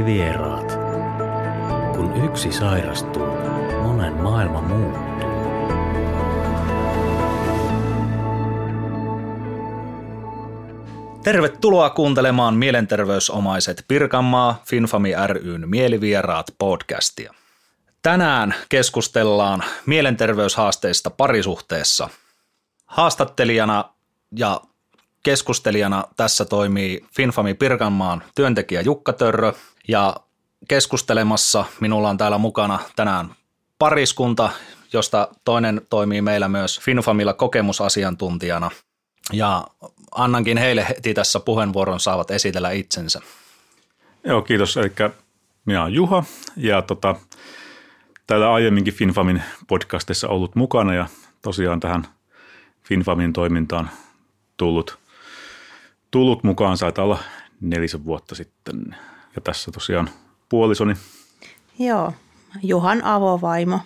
Mielivieraat. Kun yksi sairastuu, monen maailma muuttuu. Tervetuloa kuuntelemaan Mielenterveysomaiset Pirkanmaa Finfami ryn Mielivieraat podcastia. Tänään keskustellaan mielenterveyshaasteista parisuhteessa. Haastattelijana ja keskustelijana tässä toimii Finfami Pirkanmaan työntekijä Jukka Törrö ja keskustelemassa minulla on täällä mukana tänään pariskunta, josta toinen toimii meillä myös Finfamilla kokemusasiantuntijana. Ja annankin heille heti tässä puheenvuoron saavat esitellä itsensä. Joo, kiitos. Eli minä olen Juha ja tota, täällä aiemminkin Finfamin podcastissa ollut mukana ja tosiaan tähän Finfamin toimintaan tullut, tullut mukaan, saitaa olla nelisen vuotta sitten. Ja tässä tosiaan puolisoni. Joo, Juhan avovaimo.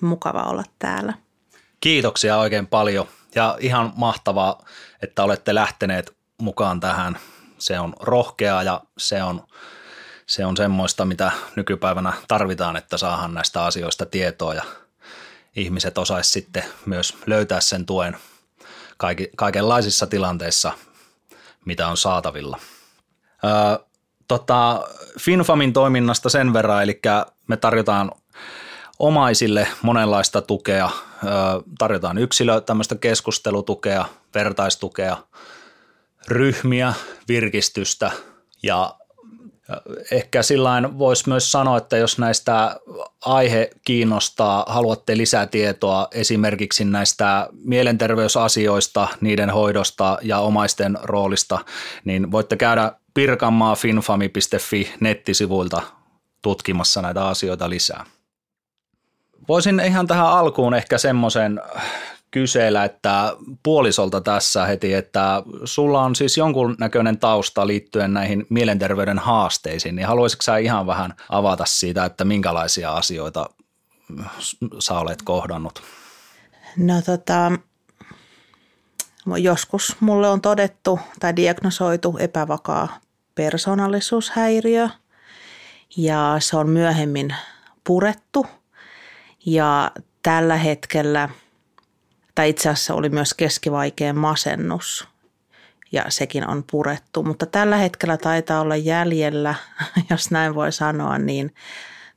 Mukava olla täällä. Kiitoksia oikein paljon ja ihan mahtavaa, että olette lähteneet mukaan tähän. Se on rohkeaa ja se on, se on semmoista, mitä nykypäivänä tarvitaan, että saahan näistä asioista tietoa ja ihmiset osais sitten myös löytää sen tuen kaikenlaisissa tilanteissa, mitä on saatavilla. Öö, tota, FinFamin toiminnasta sen verran, eli me tarjotaan omaisille monenlaista tukea, tarjotaan yksilö tämmöistä keskustelutukea, vertaistukea, ryhmiä, virkistystä ja ehkä sillain voisi myös sanoa, että jos näistä aihe kiinnostaa, haluatte lisää tietoa esimerkiksi näistä mielenterveysasioista, niiden hoidosta ja omaisten roolista, niin voitte käydä pirkanmaafinfami.fi nettisivuilta tutkimassa näitä asioita lisää. Voisin ihan tähän alkuun ehkä semmoisen kysellä, että puolisolta tässä heti, että sulla on siis jonkun näköinen tausta liittyen näihin mielenterveyden haasteisiin, niin haluaisitko sä ihan vähän avata siitä, että minkälaisia asioita sä olet kohdannut? No tota, joskus mulle on todettu tai diagnosoitu epävakaa persoonallisuushäiriö ja se on myöhemmin purettu – ja tällä hetkellä, tai itse asiassa oli myös keskivaikeen masennus, ja sekin on purettu. Mutta tällä hetkellä taitaa olla jäljellä, jos näin voi sanoa, niin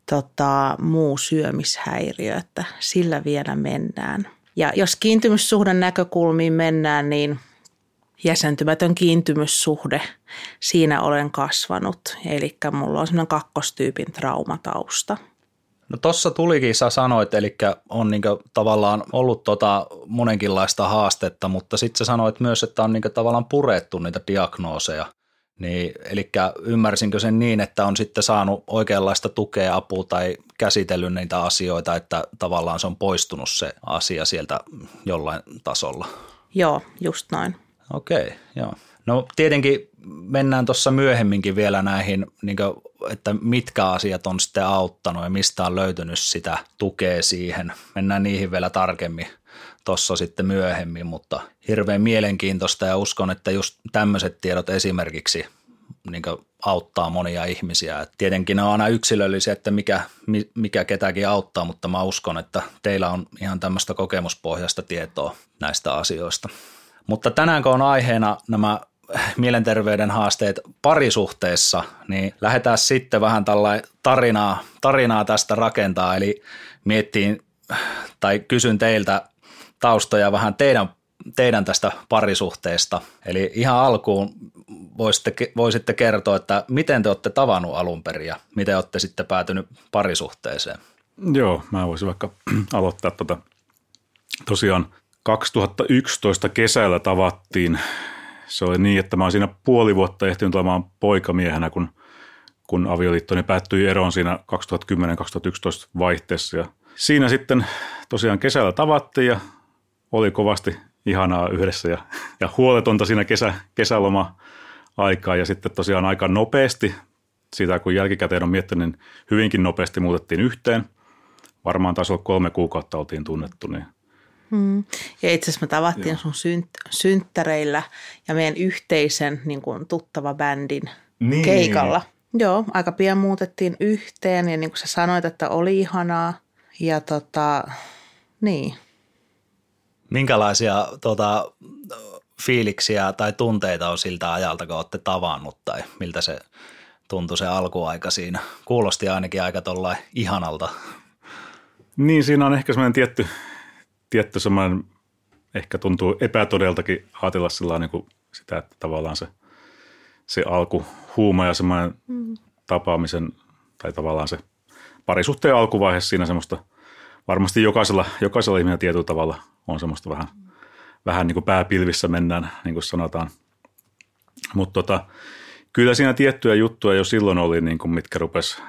tota, muu syömishäiriö, että sillä vielä mennään. Ja jos kiintymyssuhden näkökulmiin mennään, niin jäsentymätön kiintymyssuhde, siinä olen kasvanut. Eli mulla on semmoinen kakkostyypin traumatausta – No tossa tulikin, sä sanoit, eli on niinku tavallaan ollut tota monenkinlaista haastetta, mutta sitten sä sanoit myös, että on niinku tavallaan purettu niitä diagnooseja. Niin, eli ymmärsinkö sen niin, että on sitten saanut oikeanlaista tukea, apua tai käsitellyt niitä asioita, että tavallaan se on poistunut se asia sieltä jollain tasolla? Joo, just noin. Okei, joo. No tietenkin mennään tuossa myöhemminkin vielä näihin, niin kuin, että mitkä asiat on sitten auttanut ja mistä on löytynyt sitä tukea siihen. Mennään niihin vielä tarkemmin tuossa sitten myöhemmin, mutta hirveän mielenkiintoista ja uskon, että just tämmöiset tiedot esimerkiksi niin auttaa monia ihmisiä. Et tietenkin ne on aina yksilöllisiä, että mikä, mikä ketäkin auttaa, mutta mä uskon, että teillä on ihan tämmöistä kokemuspohjaista tietoa näistä asioista. Mutta tänään kun on aiheena nämä mielenterveyden haasteet parisuhteessa, niin lähdetään sitten vähän tällä tarinaa, tarinaa tästä rakentaa, eli miettiin tai kysyn teiltä taustoja vähän teidän, teidän tästä parisuhteesta. Eli ihan alkuun voisitte, voisitte kertoa, että miten te olette tavannut alun perin ja miten olette sitten päätynyt parisuhteeseen. Joo, mä voisin vaikka aloittaa tuota. Tosiaan 2011 kesällä tavattiin se oli niin, että mä olin siinä puoli vuotta ehtinyt olemaan poikamiehenä, kun, kun avioliittoni päättyi eroon siinä 2010-2011 vaihteessa. Ja siinä sitten tosiaan kesällä tavattiin ja oli kovasti ihanaa yhdessä ja, ja huoletonta siinä kesä, kesäloma aikaa ja sitten tosiaan aika nopeasti, sitä kun jälkikäteen on miettinyt, niin hyvinkin nopeasti muutettiin yhteen. Varmaan taas kolme kuukautta oltiin tunnettu, niin Mm. Ja itse asiassa me tavattiin Joo. sun synt- synttäreillä ja meidän yhteisen niin kuin, tuttava bändin niin. keikalla. Joo, aika pian muutettiin yhteen ja niin kuin sä sanoit, että oli ihanaa. Ja tota, niin. Minkälaisia tota, fiiliksiä tai tunteita on siltä ajalta, kun olette tavannut tai miltä se tuntui se alkuaika siinä? Kuulosti ainakin aika tuollain ihanalta. Niin, siinä on ehkä semmoinen tietty, tietty semmoinen, ehkä tuntuu epätodeltakin ajatella sillä niin kuin sitä, että tavallaan se, se alku huuma ja semmoinen mm. tapaamisen tai tavallaan se parisuhteen alkuvaihe siinä semmoista, varmasti jokaisella, jokaisella ihmisellä tietyllä tavalla on semmoista vähän, vähän niin kuin pääpilvissä mennään, niin kuin sanotaan. Mutta tota, kyllä siinä tiettyjä juttuja jo silloin oli, niin kuin mitkä rupes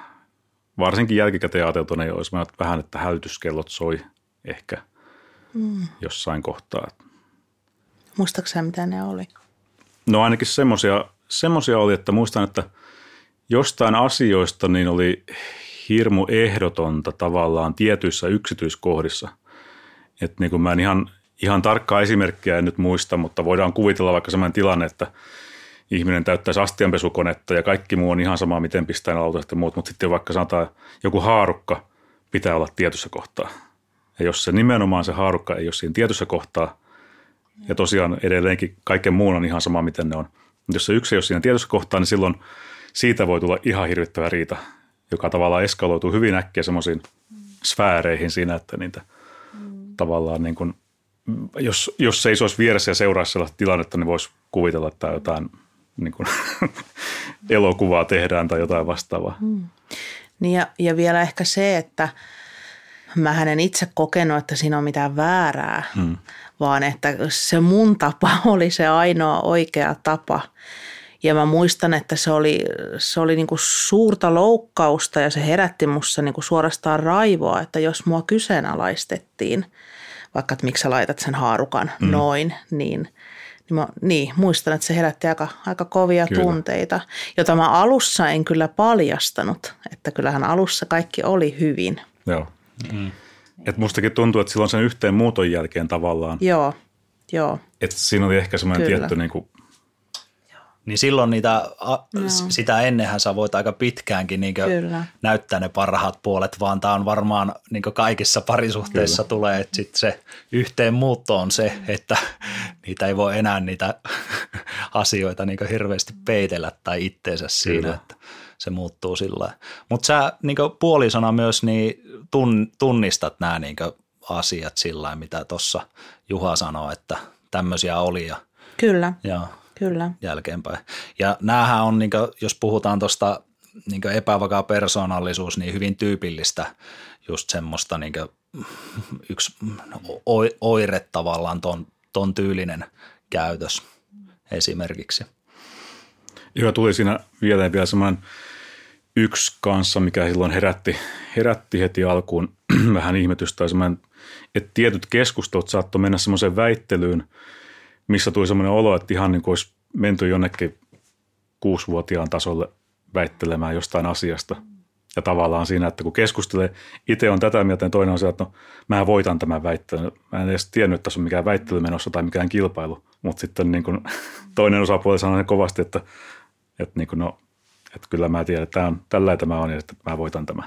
varsinkin jälkikäteen ajateltuna, niin olisi vähän, että hälytyskellot soi ehkä mm. jossain kohtaa. Muistaaksä mitä ne oli? No ainakin semmoisia semmoisia oli, että muistan, että jostain asioista niin oli hirmu ehdotonta tavallaan tietyissä yksityiskohdissa. Että niin kuin mä en ihan, ihan tarkkaa esimerkkiä en nyt muista, mutta voidaan kuvitella vaikka sellainen tilanne, että ihminen täyttäisi astianpesukonetta ja kaikki muu on ihan sama, miten pistää lautat ja muut, mutta sitten vaikka sanotaan joku haarukka pitää olla tietyssä kohtaa. Ja jos se nimenomaan se haarukka ei ole siinä tietyssä kohtaa, ja tosiaan edelleenkin kaiken muun on ihan sama, miten ne on – mutta jos se yksi ei ole siinä tietyssä kohtaa, niin silloin siitä voi tulla ihan hirvittävä riita, joka tavallaan eskaloituu hyvin äkkiä semmoisiin sfääreihin siinä, että niitä. Tavallaan niin kuin, jos, jos se ei olisi vieressä ja seuraisi sellaista tilannetta, niin voisi kuvitella, että jotain niin kuin, elokuvaa tehdään tai jotain vastaavaa. Mm. Niin ja, ja vielä ehkä se, että mä en itse kokenut, että siinä on mitään väärää, mm. vaan että se mun tapa oli se ainoa oikea tapa – ja mä muistan, että se oli, se oli niin kuin suurta loukkausta ja se herätti mussa niin kuin suorastaan raivoa, että jos mua kyseenalaistettiin, vaikka että miksi sä laitat sen haarukan mm. noin, niin, niin, mä, niin muistan, että se herätti aika, aika kovia kyllä. tunteita, jota mä alussa en kyllä paljastanut, että kyllähän alussa kaikki oli hyvin. Joo. Mm. Et mustakin tuntuu, että silloin sen yhteen muuton jälkeen tavallaan. Joo, joo. Että siinä oli ehkä semmoinen tietty niin kuin niin silloin niitä, no. sitä ennenhän sä voit aika pitkäänkin niin näyttää ne parhaat puolet, vaan tämä on varmaan niin kaikissa parisuhteissa Kyllä. tulee, että sit se yhteen muutto on se, että niitä ei voi enää niitä asioita niin hirveästi peitellä tai itteensä siinä, Kyllä. että se muuttuu sillä Mutta sä niin puolisona myös niin tunnistat nämä niin asiat sillä mitä tuossa Juha sanoi, että tämmöisiä oli. Ja, Kyllä. Ja Kyllä. jälkeenpäin. Ja näähän on, niin kuin, jos puhutaan tuosta niin epävakaa persoonallisuus, niin hyvin tyypillistä just semmoista niin yksi oire tavallaan ton, ton tyylinen käytös esimerkiksi. Joo, tuli siinä vielä vielä semmoinen yksi kanssa, mikä silloin herätti, herätti heti alkuun vähän ihmetystä, että tietyt keskustelut saattoi mennä semmoiseen väittelyyn – missä tuli semmoinen olo, että ihan niin kuin olisi menty jonnekin kuusivuotiaan tasolle väittelemään jostain asiasta. Ja tavallaan siinä, että kun keskustelee, itse on tätä mieltä, niin toinen on se, että no, mä voitan tämän väittelyn. Mä en edes tiennyt, että tässä on mikään väittely menossa tai mikään kilpailu. Mutta sitten niin kuin, toinen osapuoli sanoi kovasti, että, että niin kuin, no, että kyllä mä tiedän, että tämä on, tällä tämä on ja että mä voitan tämän.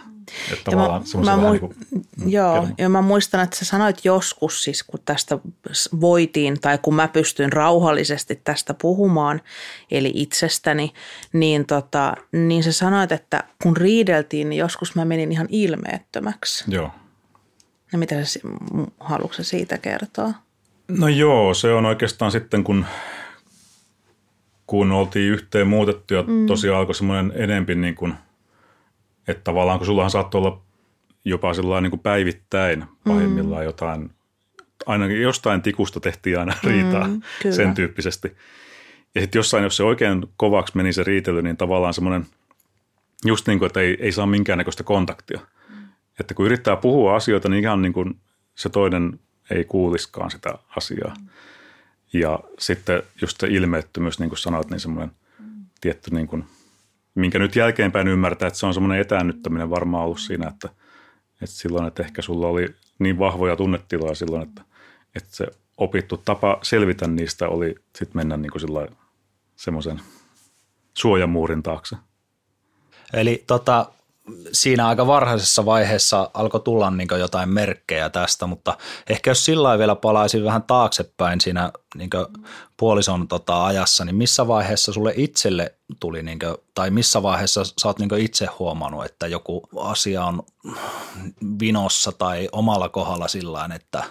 Että ja mä, mä, mui- niin kuin, joo, ja mä muistan, että sä sanoit joskus siis, kun tästä voitiin tai kun mä pystyin rauhallisesti tästä puhumaan, eli itsestäni, niin, tota, niin sä sanoit, että kun riideltiin, niin joskus mä menin ihan ilmeettömäksi. Joo. No mitä sä, haluatko siitä kertoa? No joo, se on oikeastaan sitten, kun kun oltiin yhteen muutettu ja mm. tosiaan alkoi semmoinen enempi niin kuin, että tavallaan kun sullahan saattoi olla jopa sellainen niin kuin päivittäin pahimmillaan mm. jotain, ainakin jostain tikusta tehtiin aina riitaa mm, sen tyyppisesti. Ja sitten jossain, jos se oikein kovaksi meni se riitely, niin tavallaan semmoinen, just niin kuin, että ei, ei saa minkäännäköistä kontaktia. Mm. Että kun yrittää puhua asioita, niin ihan niin kuin se toinen ei kuuliskaan sitä asiaa. Mm. Ja sitten just se ilmeettömyys, niin kuin sanoit, niin semmoinen tietty, niin kuin, minkä nyt jälkeenpäin ymmärtää, että se on semmoinen etäännyttäminen varmaan ollut siinä, että, että silloin, että ehkä sulla oli niin vahvoja tunnetiloja silloin, että, että se opittu tapa selvitä niistä oli sitten mennä niin kuin semmoisen suojamuurin taakse. Eli tota, siinä aika varhaisessa vaiheessa alkoi tulla niin jotain merkkejä tästä, mutta ehkä jos sillä vielä palaisin vähän taaksepäin siinä niin puolison tota, ajassa, niin missä vaiheessa sulle itselle tuli, niin kuin, tai missä vaiheessa sä oot niin itse huomannut, että joku asia on vinossa tai omalla kohdalla sillä että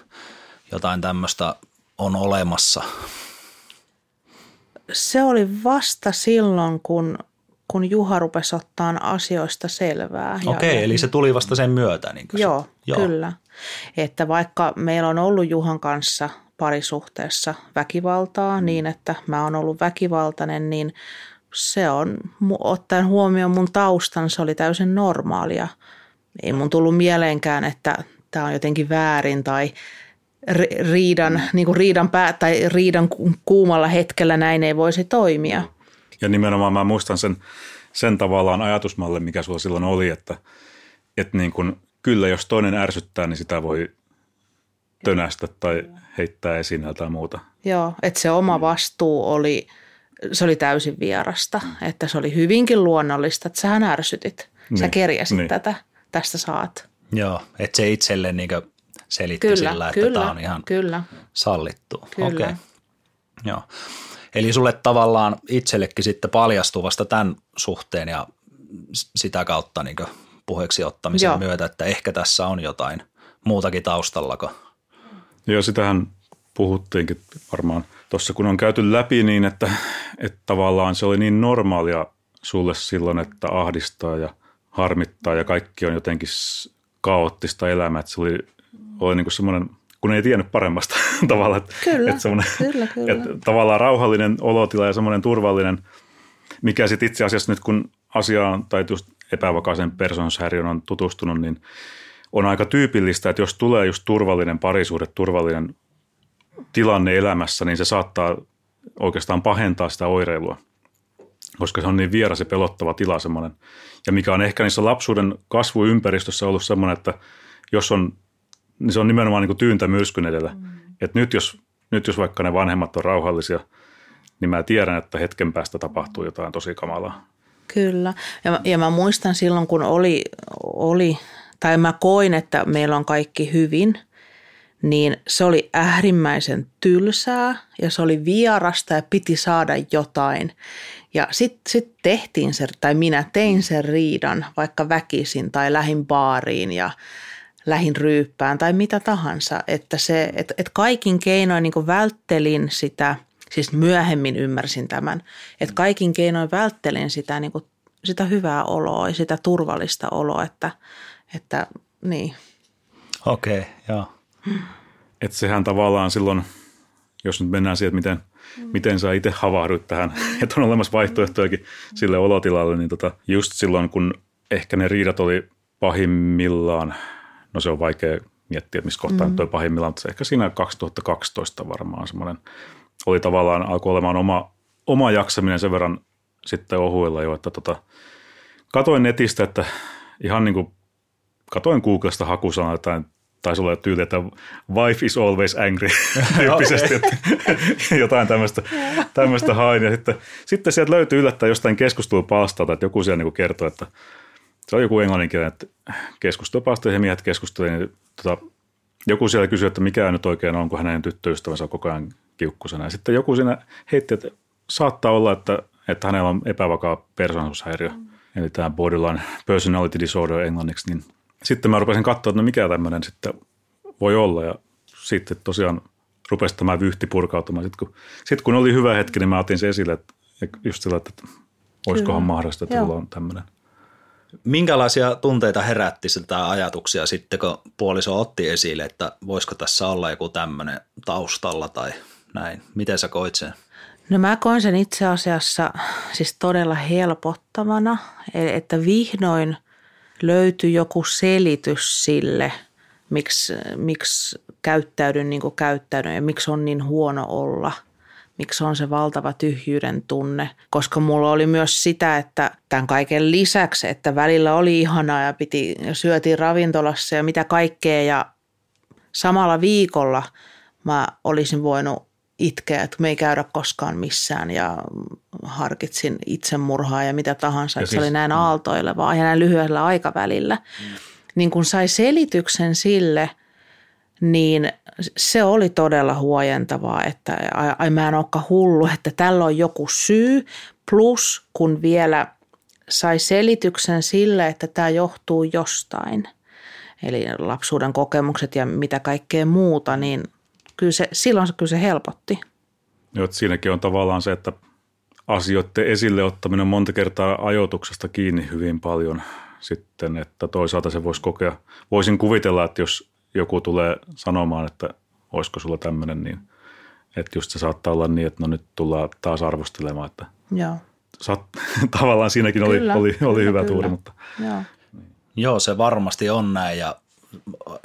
jotain tämmöistä on olemassa? Se oli vasta silloin, kun kun Juha rupesi ottaa asioista selvää. Okei, ja, eli se tuli vasta sen myötä. Niin joo, joo, kyllä. Että vaikka meillä on ollut Juhan kanssa parisuhteessa väkivaltaa niin, että mä oon ollut väkivaltainen, niin se on, ottaen huomioon mun taustan, se oli täysin normaalia. Ei mun tullut mieleenkään, että tämä on jotenkin väärin tai riidan, niin kuin riidan, pää, tai riidan kuumalla hetkellä näin ei voisi toimia. Ja nimenomaan mä muistan sen, sen tavallaan ajatusmalle, mikä sulla silloin oli, että, että niin kun, kyllä jos toinen ärsyttää, niin sitä voi tönästä tai heittää esiin tai muuta. Joo, että se oma vastuu oli, se oli täysin vierasta, että se oli hyvinkin luonnollista, että sähän ärsytit, niin. sä kerjäsit niin. tätä, tästä saat. Joo, että se itselle niin selitti kyllä, sillä, että kyllä, tämä on ihan kyllä. sallittu. Kyllä. Okay. Joo. Eli sulle tavallaan itsellekin sitten paljastuu vasta tämän suhteen ja sitä kautta niin puheeksi ottamisen Joo. myötä, että ehkä tässä on jotain muutakin taustallako. Joo, sitähän puhuttiinkin varmaan tuossa, kun on käyty läpi niin, että, että tavallaan se oli niin normaalia sulle silloin, että ahdistaa ja harmittaa ja kaikki on jotenkin kaoottista elämää, että se oli, oli niin kuin semmoinen kun ei tiennyt paremmasta tavalla. Että, kyllä, että kyllä, kyllä. Että tavallaan rauhallinen olotila ja semmoinen turvallinen, mikä sitten itse asiassa nyt kun asiaan tai just epävakaisen persoonashäiriön on tutustunut, niin on aika tyypillistä, että jos tulee just turvallinen parisuhde, turvallinen tilanne elämässä, niin se saattaa oikeastaan pahentaa sitä oireilua, koska se on niin vieras ja pelottava tila semmoinen. Ja mikä on ehkä niissä lapsuuden kasvuympäristössä ollut semmoinen, että jos on niin se on nimenomaan niin kuin tyyntä myrskyn edellä. Mm. Et nyt, jos, nyt jos vaikka ne vanhemmat on rauhallisia, niin mä tiedän, että hetken päästä tapahtuu jotain tosi kamalaa. Kyllä. Ja, ja mä muistan silloin, kun oli, oli, tai mä koin, että meillä on kaikki hyvin, niin se oli äärimmäisen tylsää ja se oli vierasta ja piti saada jotain. Ja sitten sit tehtiin se, tai minä tein sen riidan vaikka väkisin tai lähin baariin ja – lähin ryyppään tai mitä tahansa. Että, se, että, että kaikin keinoin niin välttelin sitä, siis myöhemmin ymmärsin tämän, että kaikin keinoin välttelin sitä, niin kuin, sitä hyvää oloa ja sitä turvallista oloa, että, että niin. Okei, okay, joo. Että sehän tavallaan silloin, jos nyt mennään siihen, että miten, mm. miten sä itse havahdut tähän, että on olemassa vaihtoehtojakin sille olotilalle, niin tota, just silloin, kun ehkä ne riidat oli pahimmillaan – no se on vaikea miettiä, että missä kohtaa mm. toi pahimmillaan, mutta ehkä siinä 2012 varmaan semmoinen, oli tavallaan, alkoi olemaan oma, oma jaksaminen sen verran sitten ohuilla jo, että tota, katoin netistä, että ihan niin kuin, katoin Googlesta hakusanaa jotain taisi olla tyyli, että wife is always angry tyyppisesti, että jotain tämmöistä, tämmöistä hain. Ja sitten, sitten sieltä löytyy yllättäen jostain keskustelupalstalta, että joku siellä niin kertoo, että se on joku englanninkielinen, ja miehet keskustelivat, niin tota, joku siellä kysyi, että mikä nyt oikein on, kun hänen tyttöystävänsä on koko ajan kiukkusena. Ja sitten joku siinä heitti, että saattaa olla, että, että hänellä on epävakaa persoonallisuushäiriö, mm. eli tämä borderline personality disorder englanniksi, niin sitten mä rupesin katsoa, että no mikä tämmöinen sitten voi olla ja sitten tosiaan rupesi tämä vyyhti purkautumaan. Sitten kun, sitten kun oli hyvä hetki, niin mä otin se esille, että just sillä, että olisikohan mahdollista, että sulla on tämmöinen. Minkälaisia tunteita herätti sitä ajatuksia sitten, kun puoliso otti esille, että voisiko tässä olla joku tämmöinen taustalla tai näin? Miten sä koit sen? No mä koin sen itse asiassa siis todella helpottavana, että vihdoin löytyi joku selitys sille, miksi, miksi käyttäydyn niin kuin käyttäydyn ja miksi on niin huono olla – miksi on se valtava tyhjyyden tunne, koska mulla oli myös sitä, että tämän kaiken lisäksi, että välillä oli ihanaa ja piti, ja syötiin ravintolassa ja mitä kaikkea ja samalla viikolla mä olisin voinut itkeä, että me ei käydä koskaan missään ja harkitsin itsemurhaa ja mitä tahansa. Ja siis, se oli näin mm. aaltoilevaa ja näin lyhyellä aikavälillä. Mm. Niin kun sai selityksen sille, niin se oli todella huojentavaa, että ai, mä en olekaan hullu, että tällä on joku syy. Plus kun vielä sai selityksen sille, että tämä johtuu jostain, eli lapsuuden kokemukset ja mitä kaikkea muuta, niin kyllä se, silloin se kyllä se helpotti. Joo, että siinäkin on tavallaan se, että asioiden esille ottaminen on monta kertaa ajoituksesta kiinni hyvin paljon sitten, että toisaalta se voisi kokea, voisin kuvitella, että jos joku tulee sanomaan, että olisiko sulla tämmöinen, niin että just se saattaa olla niin, että no nyt tullaan taas arvostelemaan, että Joo. Saat, tavallaan siinäkin oli, kyllä, oli, oli kyllä, hyvä kyllä. tuuri, mutta Joo. Joo, se varmasti on näin ja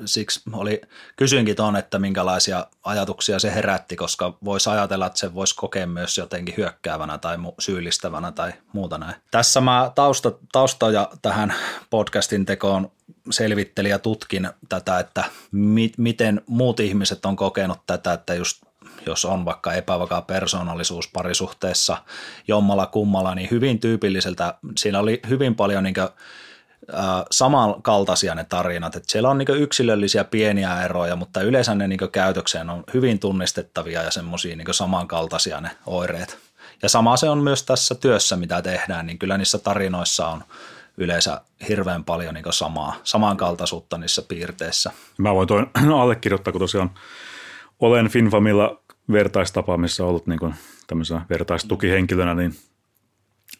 siksi oli, kysyinkin tuon, että minkälaisia ajatuksia se herätti, koska voisi ajatella, että se voisi kokea myös jotenkin hyökkäävänä tai syyllistävänä tai muuta näin. Tässä mä tausta, taustoja tähän podcastin tekoon selvittelin ja tutkin tätä, että mi, miten muut ihmiset on kokenut tätä, että just jos on vaikka epävakaa persoonallisuus parisuhteessa jommalla kummalla, niin hyvin tyypilliseltä, siinä oli hyvin paljon niin samankaltaisia ne tarinat. että siellä on niin yksilöllisiä pieniä eroja, mutta yleensä ne niin käytökseen on hyvin tunnistettavia ja semmoisia niin samankaltaisia ne oireet. Ja sama se on myös tässä työssä, mitä tehdään, niin kyllä niissä tarinoissa on yleensä hirveän paljon niin samaa, samankaltaisuutta niissä piirteissä. Mä voin tuon allekirjoittaa, kun tosiaan olen Finfamilla vertaistapaamissa ollut niin tämmöisenä vertaistukihenkilönä, niin,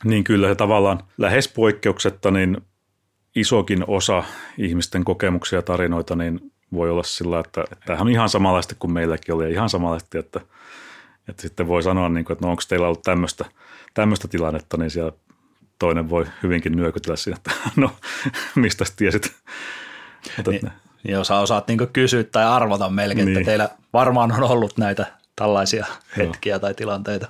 niin kyllä se tavallaan lähes poikkeuksetta niin isokin osa ihmisten kokemuksia ja tarinoita niin voi olla sillä, että, että tämähän on ihan samanlaista kuin meilläkin oli ja ihan samanlaista, että, että sitten voi sanoa, niin kuin, että no onko teillä ollut tämmöistä, tämmöistä tilannetta, niin siellä toinen voi hyvinkin nyökytellä siinä, että no mistä tiesit. Niin, jos osaat niin kysyä tai arvata melkein, niin. että teillä varmaan on ollut näitä tällaisia hetkiä Joo. tai tilanteita.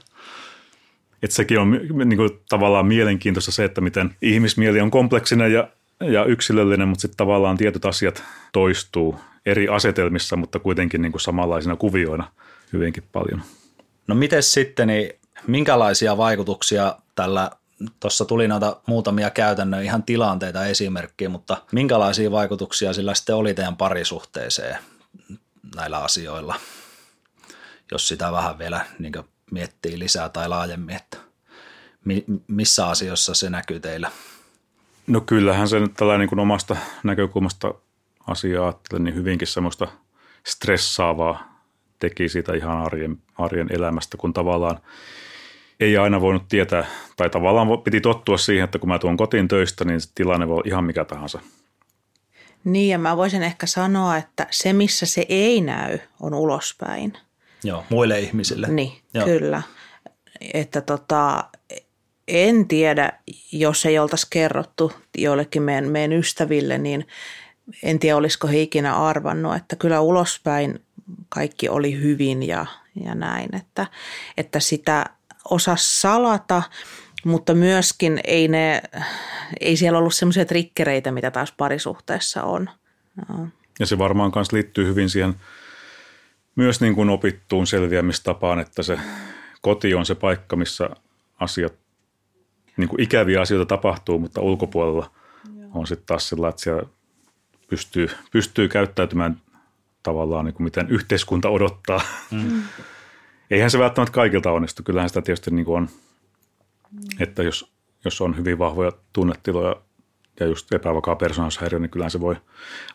Että sekin on niin kuin, tavallaan mielenkiintoista se, että miten ihmismieli on kompleksinen ja ja yksilöllinen, mutta sitten tavallaan tietyt asiat toistuu eri asetelmissa, mutta kuitenkin niin kuin samanlaisina kuvioina hyvinkin paljon. No miten sitten, niin minkälaisia vaikutuksia tällä, tuossa tuli noita muutamia käytännön ihan tilanteita esimerkkiä, mutta minkälaisia vaikutuksia sillä sitten oli teidän parisuhteeseen näillä asioilla, jos sitä vähän vielä niin miettii lisää tai laajemmin, että missä asioissa se näkyy teillä – No kyllähän se nyt tällä niin kuin omasta näkökulmasta asiaa ajattelen, niin hyvinkin semmoista stressaavaa teki siitä ihan arjen, arjen elämästä, kun tavallaan ei aina voinut tietää, tai tavallaan piti tottua siihen, että kun mä tuon kotiin töistä, niin tilanne voi olla ihan mikä tahansa. Niin, ja mä voisin ehkä sanoa, että se, missä se ei näy, on ulospäin. Joo, muille ihmisille. Niin, Joo. kyllä. Että tota, en tiedä, jos ei oltaisi kerrottu joillekin meidän, meidän ystäville, niin en tiedä, olisiko he ikinä arvannut, että kyllä ulospäin kaikki oli hyvin ja, ja näin, että, että sitä osa salata, mutta myöskin ei, ne, ei siellä ollut semmoisia trikkereitä, mitä taas parisuhteessa on. No. Ja se varmaan myös liittyy hyvin siihen myös niin kuin opittuun selviämistapaan, että se koti on se paikka, missä asiat niin kuin ikäviä asioita tapahtuu, mutta ulkopuolella Joo. on sitten taas sillä, että siellä pystyy, pystyy käyttäytymään tavallaan niin kuin miten yhteiskunta odottaa. Mm. Eihän se välttämättä kaikilta onnistu. Kyllähän sitä tietysti niin kuin on, mm. että jos, jos on hyvin vahvoja tunnetiloja ja just epävakaa persoonallisuushäiriö, niin kyllähän se voi,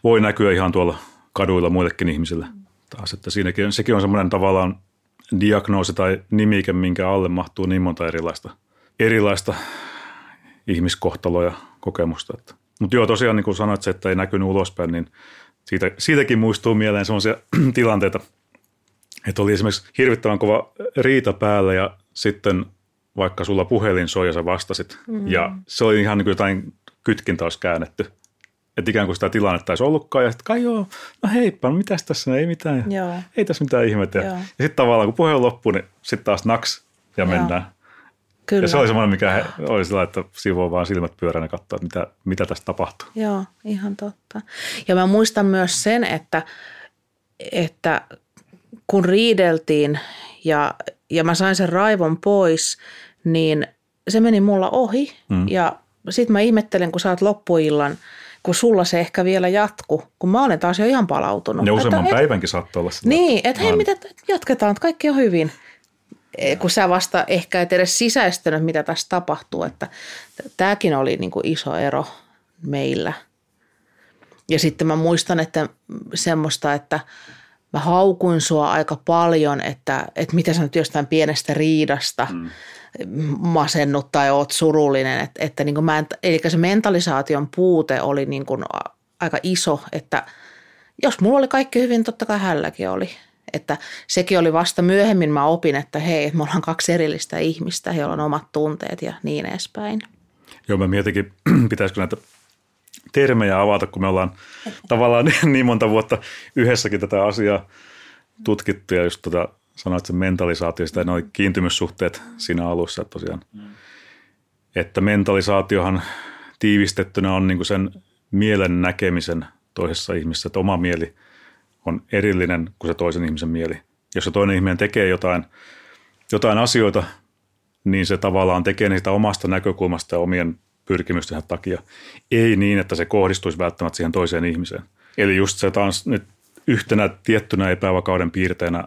voi näkyä ihan tuolla kaduilla muillekin ihmisille. Mm. Taas, että siinäkin, sekin on semmoinen tavallaan diagnoosi tai nimike, minkä alle mahtuu niin monta erilaista – erilaista ihmiskohtaloa ja kokemusta. Mutta joo, tosiaan niin kuin sanoit, se, että ei näkynyt ulospäin, niin siitä, siitäkin muistuu mieleen sellaisia tilanteita, että oli esimerkiksi hirvittävän kova riita päällä ja sitten vaikka sulla puhelin soi ja sä vastasit. Mm. Ja se oli ihan niin kuin jotain kytkintä olisi käännetty. Että ikään kuin sitä tilannetta olisi ollutkaan. Ja sitten kai joo, no heippa, no mitäs tässä, ei mitään. Joo. Ei tässä mitään ihmettä. Ja sitten tavallaan kun puhelin loppuu, niin sitten taas naks ja joo. mennään. Kyllä. Ja se oli semmoinen, mikä oli sillä, että sivuun vaan silmät pyöränä ja katsoa, että mitä, mitä tästä tapahtuu. Joo, ihan totta. Ja mä muistan myös sen, että, että kun riideltiin ja, ja mä sain sen raivon pois, niin se meni mulla ohi. Mm. Ja sitten mä ihmettelen, kun sä oot loppuillan, kun sulla se ehkä vielä jatku, kun mä olen taas jo ihan palautunut. Ne useamman että, päivänkin saattaa olla sitä. Niin, että hei, mitä, jatketaan, että kaikki on hyvin. Kun sä vasta ehkä et edes sisäistänyt, mitä tässä tapahtuu, että tämäkin oli niin kuin iso ero meillä. Ja sitten mä muistan, että semmoista, että mä haukuin sua aika paljon, että, että mitä sä nyt jostain pienestä riidasta mm. masennut tai oot surullinen. Että, että niin kuin mä en, eli se mentalisaation puute oli niin kuin aika iso, että jos mulla oli kaikki hyvin, totta kai hälläkin oli. Että sekin oli vasta myöhemmin mä opin, että hei, me ollaan kaksi erillistä ihmistä, joilla on omat tunteet ja niin edespäin. Joo, mä mietinkin, pitäisikö näitä termejä avata, kun me ollaan tavallaan niin monta vuotta yhdessäkin tätä asiaa tutkittu ja just tota, sanoit sen mentalisaatio, sitä noin kiintymyssuhteet siinä alussa että tosiaan. Mm. Että mentalisaatiohan tiivistettynä on niin sen mielen näkemisen toisessa ihmisessä, että oma mieli on erillinen kuin se toisen ihmisen mieli. Jos se toinen ihminen tekee jotain, jotain asioita, niin se tavallaan tekee niitä omasta näkökulmasta ja omien pyrkimysten takia. Ei niin, että se kohdistuisi välttämättä siihen toiseen ihmiseen. Eli just se taas nyt yhtenä tiettynä epävakauden piirteinä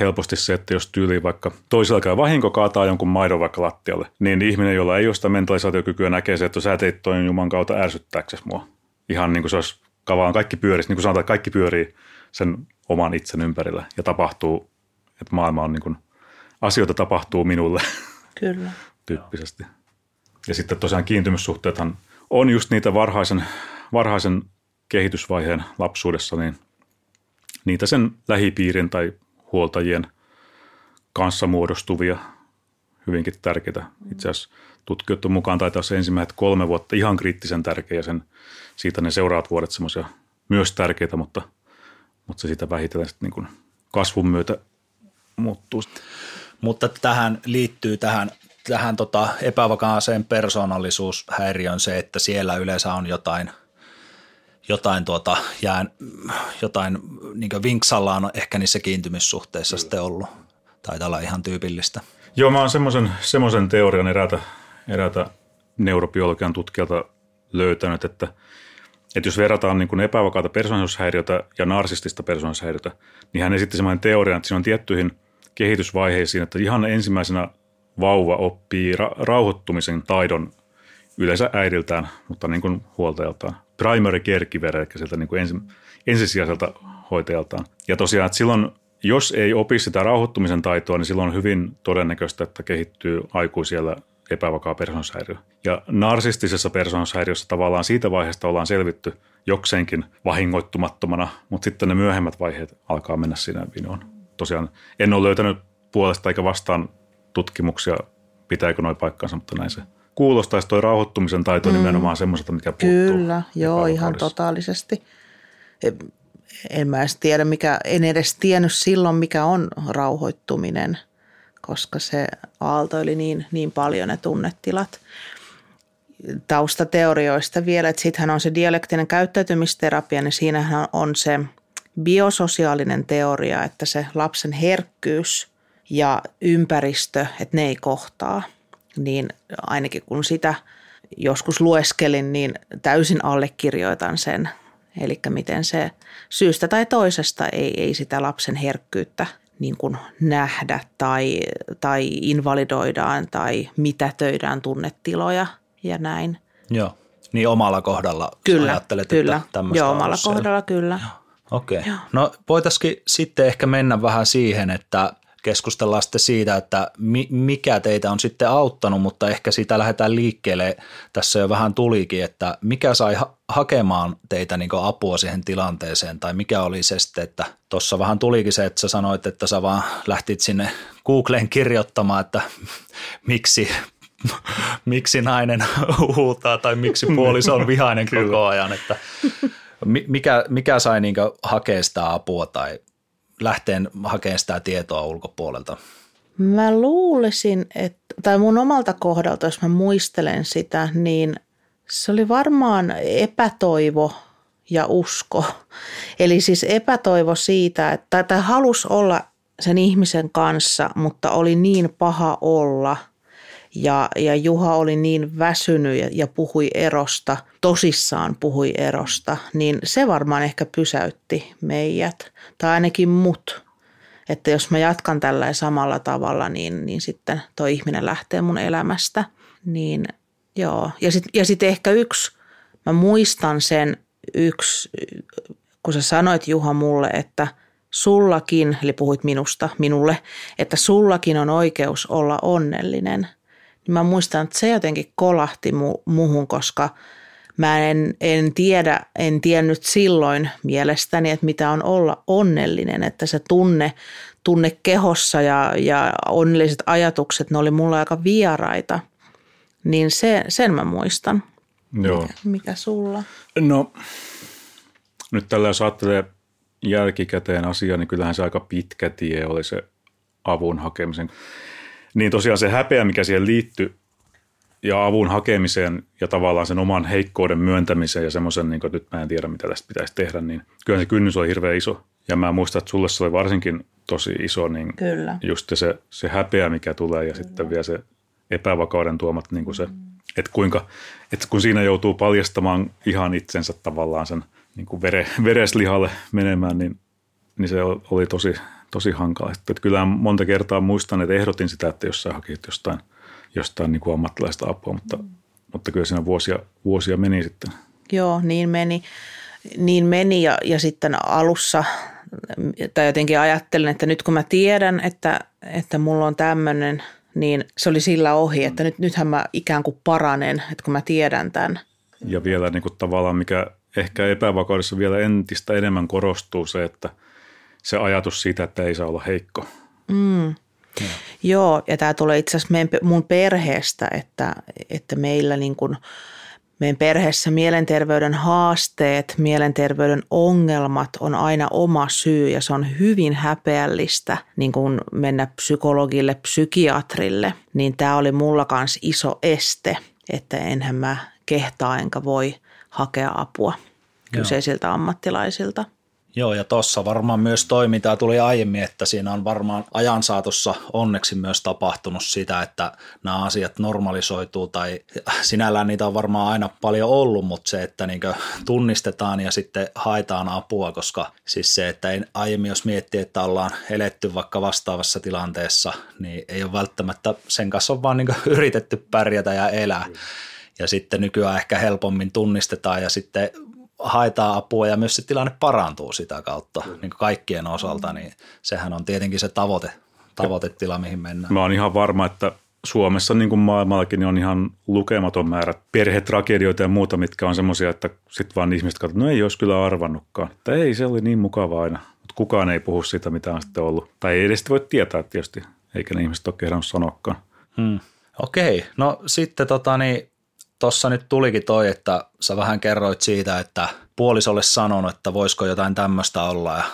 helposti se, että jos tyyli vaikka toisella käy vahinko kaataa jonkun maidon vaikka lattialle, niin ihminen, jolla ei ole sitä mentalisaatiokykyä, näkee se, että sä teit toinen Juman kautta ärsyttääksesi mua. Ihan niin kuin se olisi kavaan kaikki pyörisi, niin kuin sanotaan, että kaikki pyörii sen oman itsen ympärillä ja tapahtuu, että maailma on niin kuin, asioita tapahtuu minulle. Kyllä. Tyyppisesti. Ja sitten tosiaan kiintymyssuhteethan on just niitä varhaisen, varhaisen kehitysvaiheen lapsuudessa, niin niitä sen lähipiirin tai huoltajien kanssa muodostuvia hyvinkin tärkeitä. Itse asiassa tutkijoiden mukaan taitaa se ensimmäiset kolme vuotta ihan kriittisen tärkeä ja sen, siitä ne seuraavat vuodet semmoisia myös tärkeitä, mutta, mutta se sitä vähitellen sitten niin kasvun myötä muuttuu. Mutta tähän liittyy tähän tähän tota epävakaaseen persoonallisuushäiriön se, että siellä yleensä on jotain, jotain, tuota, jään, jotain niin vinksalla on ehkä niissä kiintymyssuhteissa Kyllä. sitten ollut. Taitaa olla ihan tyypillistä. Joo, mä oon semmoisen, semmoisen teorian eräältä, eräältä neurobiologian tutkijalta löytänyt, että, että jos verrataan niin kuin epävakaata persoonallisuushäiriötä ja narsistista persoonallisuushäiriötä, niin hän esitti semmoinen teorian, että siinä on tiettyihin kehitysvaiheisiin, että ihan ensimmäisenä vauva oppii ra- rauhoittumisen taidon yleensä äidiltään, mutta niin kuin huoltajaltaan. Primary caregiver, eli sieltä niin kuin ensi, ensisijaiselta hoitajaltaan. Ja tosiaan, että silloin, jos ei opi sitä rauhoittumisen taitoa, niin silloin on hyvin todennäköistä, että kehittyy aikuisella epävakaa persoonashäiriö. Ja narsistisessa persoonashäiriössä tavallaan siitä vaiheesta ollaan selvitty jokseenkin vahingoittumattomana, mutta sitten ne myöhemmät vaiheet alkaa mennä siinä vinoon. Tosiaan en ole löytänyt puolesta eikä vastaan tutkimuksia, pitääkö noin paikkansa, mutta näin se kuulostaisi toi rauhoittumisen taito mm. nimenomaan semmoiselta, mikä puuttuu. Kyllä, joo, ihan totaalisesti. En mä edes tiedä, mikä, en edes tiennyt silloin, mikä on rauhoittuminen, koska se aaltoili niin, niin paljon ne tunnetilat. Taustateorioista vielä, että sittenhän on se dialektinen käyttäytymisterapia, niin siinähän on se biososiaalinen teoria, että se lapsen herkkyys – ja ympäristö, että ne ei kohtaa. Niin ainakin kun sitä joskus lueskelin, niin täysin allekirjoitan sen. Eli miten se syystä tai toisesta ei, ei sitä lapsen herkkyyttä niin kuin nähdä tai, tai invalidoidaan tai mitätöidään tunnetiloja ja näin. Joo, niin omalla kohdalla kyllä, ajattelet, kyllä. että tämmöistä Joo, omalla kohdalla kyllä. Okei. Okay. No voitaisiin sitten ehkä mennä vähän siihen, että keskustellaan sitten siitä, että mikä teitä on sitten auttanut, mutta ehkä siitä lähdetään liikkeelle. Tässä jo vähän tulikin, että mikä sai ha- hakemaan teitä niin apua siihen tilanteeseen tai mikä oli se sitten, että tuossa vähän tulikin se, että sä sanoit, että sä vaan lähtit sinne Googleen kirjoittamaan, että miksi miksi nainen huutaa tai miksi puoliso on vihainen koko ajan, että mikä, mikä sai niin hakea sitä apua tai lähteen hakemaan sitä tietoa ulkopuolelta? Mä luulisin, että, tai mun omalta kohdalta, jos mä muistelen sitä, niin se oli varmaan epätoivo ja usko. Eli siis epätoivo siitä, että tai halus olla sen ihmisen kanssa, mutta oli niin paha olla – ja, ja Juha oli niin väsynyt ja, ja puhui erosta, tosissaan puhui erosta, niin se varmaan ehkä pysäytti meidät, tai ainakin mut. Että jos mä jatkan tällä samalla tavalla, niin, niin sitten tuo ihminen lähtee mun elämästä. Niin joo. Ja sitten ja sit ehkä yksi, mä muistan sen yksi, kun sä sanoit Juha mulle, että sullakin, eli puhuit minusta, minulle, että sullakin on oikeus olla onnellinen – niin mä muistan, että se jotenkin kolahti mu- muhun, koska mä en, en tiedä, en tiennyt silloin mielestäni, että mitä on olla onnellinen, että se tunne, tunne kehossa ja, ja onnelliset ajatukset, ne oli mulle aika vieraita. Niin se, sen mä muistan. Joo. Mikä, mikä sulla? No, nyt tällä jos ajattelee jälkikäteen asiaa, niin kyllähän se aika pitkä tie oli se avun hakemisen. Niin tosiaan se häpeä, mikä siihen liittyy ja avun hakemiseen ja tavallaan sen oman heikkouden myöntämiseen ja semmoisen, niin kuin, että nyt mä en tiedä, mitä tästä pitäisi tehdä, niin kyllä se kynnys oli hirveän iso. Ja mä muistan, että sulle se oli varsinkin tosi iso, niin kyllä. just se, se häpeä, mikä tulee ja kyllä. sitten vielä se epävakauden tuomat, niin kuin se, että kuinka, että kun siinä joutuu paljastamaan ihan itsensä tavallaan sen niin kuin vere, vereslihalle menemään, niin, niin se oli tosi, tosi hankala. Että kyllä monta kertaa muistan, että ehdotin sitä, että jos sä hakit jostain, jostain niin kuin ammattilaista apua, mutta, mm. mutta kyllä siinä vuosia, vuosia meni sitten. Joo, niin meni. Niin meni ja, ja sitten alussa, tai jotenkin ajattelin, että nyt kun mä tiedän, että, että mulla on tämmöinen, niin se oli sillä ohi, että nyt, nythän mä ikään kuin paranen, että kun mä tiedän tämän. Ja vielä niin kuin tavallaan, mikä ehkä epävakaudessa vielä entistä enemmän korostuu se, että – se ajatus siitä, että ei saa olla heikko. Mm. Ja. Joo, ja tämä tulee itse asiassa mun perheestä, että, että meillä niin kuin, meidän perheessä mielenterveyden haasteet, mielenterveyden ongelmat on aina oma syy ja se on hyvin häpeällistä niin kuin mennä psykologille, psykiatrille. Niin tämä oli mulla kanssa iso este, että enhän mä kehtaa enkä voi hakea apua kyseisiltä ammattilaisilta. Joo, ja tuossa varmaan myös toi, mitä tuli aiemmin, että siinä on varmaan ajan saatossa onneksi myös tapahtunut sitä, että nämä asiat normalisoituu, tai sinällään niitä on varmaan aina paljon ollut, mutta se, että niin tunnistetaan ja sitten haetaan apua, koska siis se, että aiemmin jos miettii, että ollaan eletty vaikka vastaavassa tilanteessa, niin ei ole välttämättä, sen kanssa on vaan niin yritetty pärjätä ja elää. Ja sitten nykyään ehkä helpommin tunnistetaan ja sitten haetaan apua ja myös se tilanne parantuu sitä kautta niin kaikkien osalta, niin sehän on tietenkin se tavoite, tavoitetila, mihin mennään. Mä oon ihan varma, että Suomessa niin kuin maailmallakin niin on ihan lukematon määrä perhetragedioita ja muuta, mitkä on semmoisia, että sitten vaan ihmiset katsovat, no ei olisi kyllä arvannutkaan. Että ei, se oli niin mukava aina. Mutta kukaan ei puhu sitä, mitä on sitten ollut. Tai ei edes voi tietää tietysti, eikä ne ihmiset ole kehdannut sanoakaan. Hmm. Okei, no sitten tota niin, Tuossa nyt tulikin toi, että sä vähän kerroit siitä, että puolisolle sanonut, että voisiko jotain tämmöistä olla ja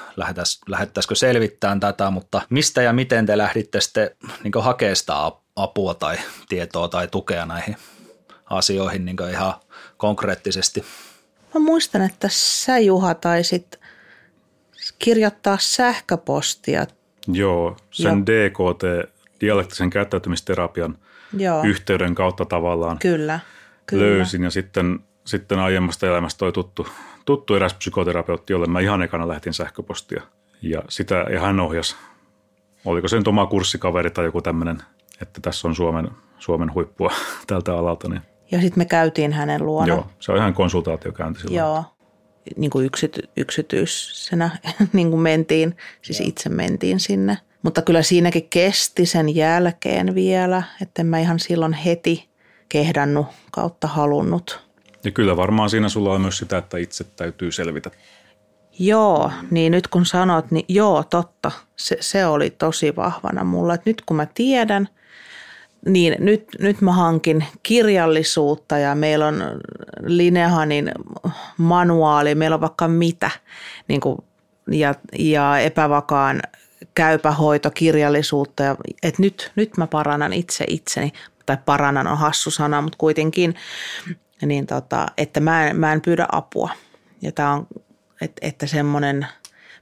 lähettäisikö selvittämään tätä, mutta mistä ja miten te lähditte sitten niin hakemaan sitä apua tai tietoa tai tukea näihin asioihin niin ihan konkreettisesti? Mä muistan, että sä Juha taisit kirjoittaa sähköpostia. Joo, sen ja... DKT, dialektisen käyttäytymisterapian Joo. yhteyden kautta tavallaan. Kyllä Kyllä. löysin ja sitten, sitten aiemmasta elämästä toi tuttu, tuttu eräs psykoterapeutti, jolle mä ihan ekana lähtin sähköpostia ja, sitä, ja hän ohjasi, oliko se nyt oma kurssikaveri tai joku tämmöinen, että tässä on Suomen, Suomen huippua tältä alalta. Niin. Ja sitten me käytiin hänen luona. Joo, se on ihan konsultaatiokäynti silloin. Joo, niin kuin yksity, yksityisenä niin kuin mentiin, siis Joo. itse mentiin sinne. Mutta kyllä siinäkin kesti sen jälkeen vielä, että mä ihan silloin heti kehdannut kautta halunnut. Ja kyllä varmaan siinä sulla on myös sitä, että itse täytyy selvitä. Joo, niin nyt kun sanot, niin joo, totta. Se, se oli tosi vahvana mulla. Että nyt kun mä tiedän, niin nyt, nyt mä hankin kirjallisuutta ja meillä on Linehanin manuaali, meillä on vaikka mitä. Niin kuin, ja, ja epävakaan käypähoitokirjallisuutta. Ja, että nyt, nyt mä parannan itse itseni tai parannan on hassu sana, mutta kuitenkin, niin tota, että mä en, mä en pyydä apua. Ja tämä on, että, että semmoinen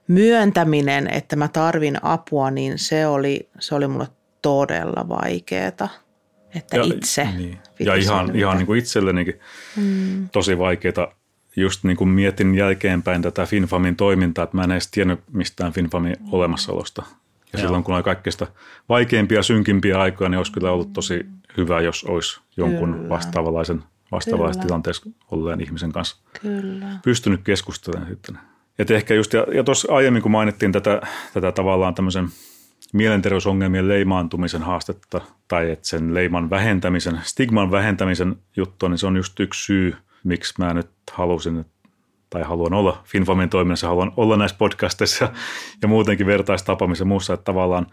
myöntäminen, että mä tarvin apua, niin se oli, se oli mulle todella vaikeaa. Että ja, itse niin. Ja ihan, ihan niin kuin itsellenikin mm. tosi vaikeaa. Just niin kuin mietin jälkeenpäin tätä FinFamin toimintaa, että mä en edes tiennyt mistään FinFamin olemassaolosta. Ja Joo. silloin kun oli kaikkein vaikeimpia, synkimpiä aikoja, niin olisi kyllä ollut tosi hyvä, jos olisi jonkun kyllä. vastaavanlaisen vastaavanlaisessa tilanteessa olleen ihmisen kanssa kyllä. pystynyt keskustelemaan sitten. Et ehkä just, ja, ja tuossa aiemmin kun mainittiin tätä, tätä tavallaan tämmöisen mielenterveysongelmien leimaantumisen haastetta tai että sen leiman vähentämisen, stigman vähentämisen juttu, niin se on just yksi syy, miksi mä nyt halusin tai haluan olla FinFamin toiminnassa, haluan olla näissä podcasteissa ja, muutenkin vertaistapaamissa muussa, että tavallaan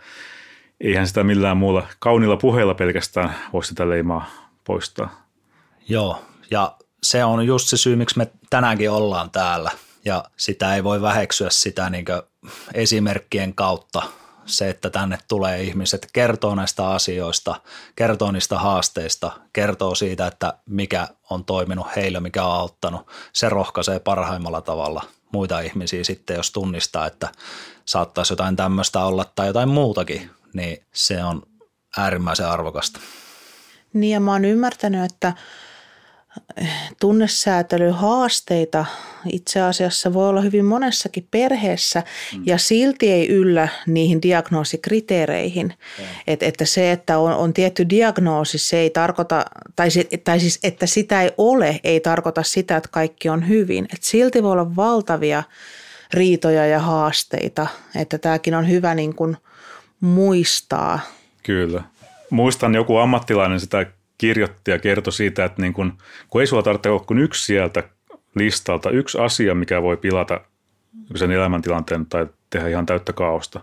eihän sitä millään muulla kaunilla puheella pelkästään voi sitä leimaa poistaa. Joo, ja se on just se syy, miksi me tänäänkin ollaan täällä. Ja sitä ei voi väheksyä sitä niin esimerkkien kautta, se, että tänne tulee ihmiset, kertoo näistä asioista, kertoo niistä haasteista, kertoo siitä, että mikä on toiminut heillä, mikä on auttanut. Se rohkaisee parhaimmalla tavalla muita ihmisiä sitten, jos tunnistaa, että saattaisi jotain tämmöistä olla tai jotain muutakin, niin se on äärimmäisen arvokasta. Niin ja mä oon ymmärtänyt, että tunnesäätelyhaasteita itse asiassa voi olla hyvin monessakin perheessä mm. ja silti ei yllä niihin diagnoosikriteereihin. Mm. Et, että se, että on, on tietty diagnoosi, se ei tarkoita, tai, se, tai siis että sitä ei ole, ei tarkoita sitä, että kaikki on hyvin. Et silti voi olla valtavia riitoja ja haasteita, että tämäkin on hyvä niin kuin muistaa. Kyllä. Muistan joku ammattilainen sitä kirjoitti ja kertoi siitä, että niin kun, kun ei sulla tarvitse olla kuin yksi sieltä listalta, yksi asia, mikä voi pilata sen elämäntilanteen tai tehdä ihan täyttä kaosta,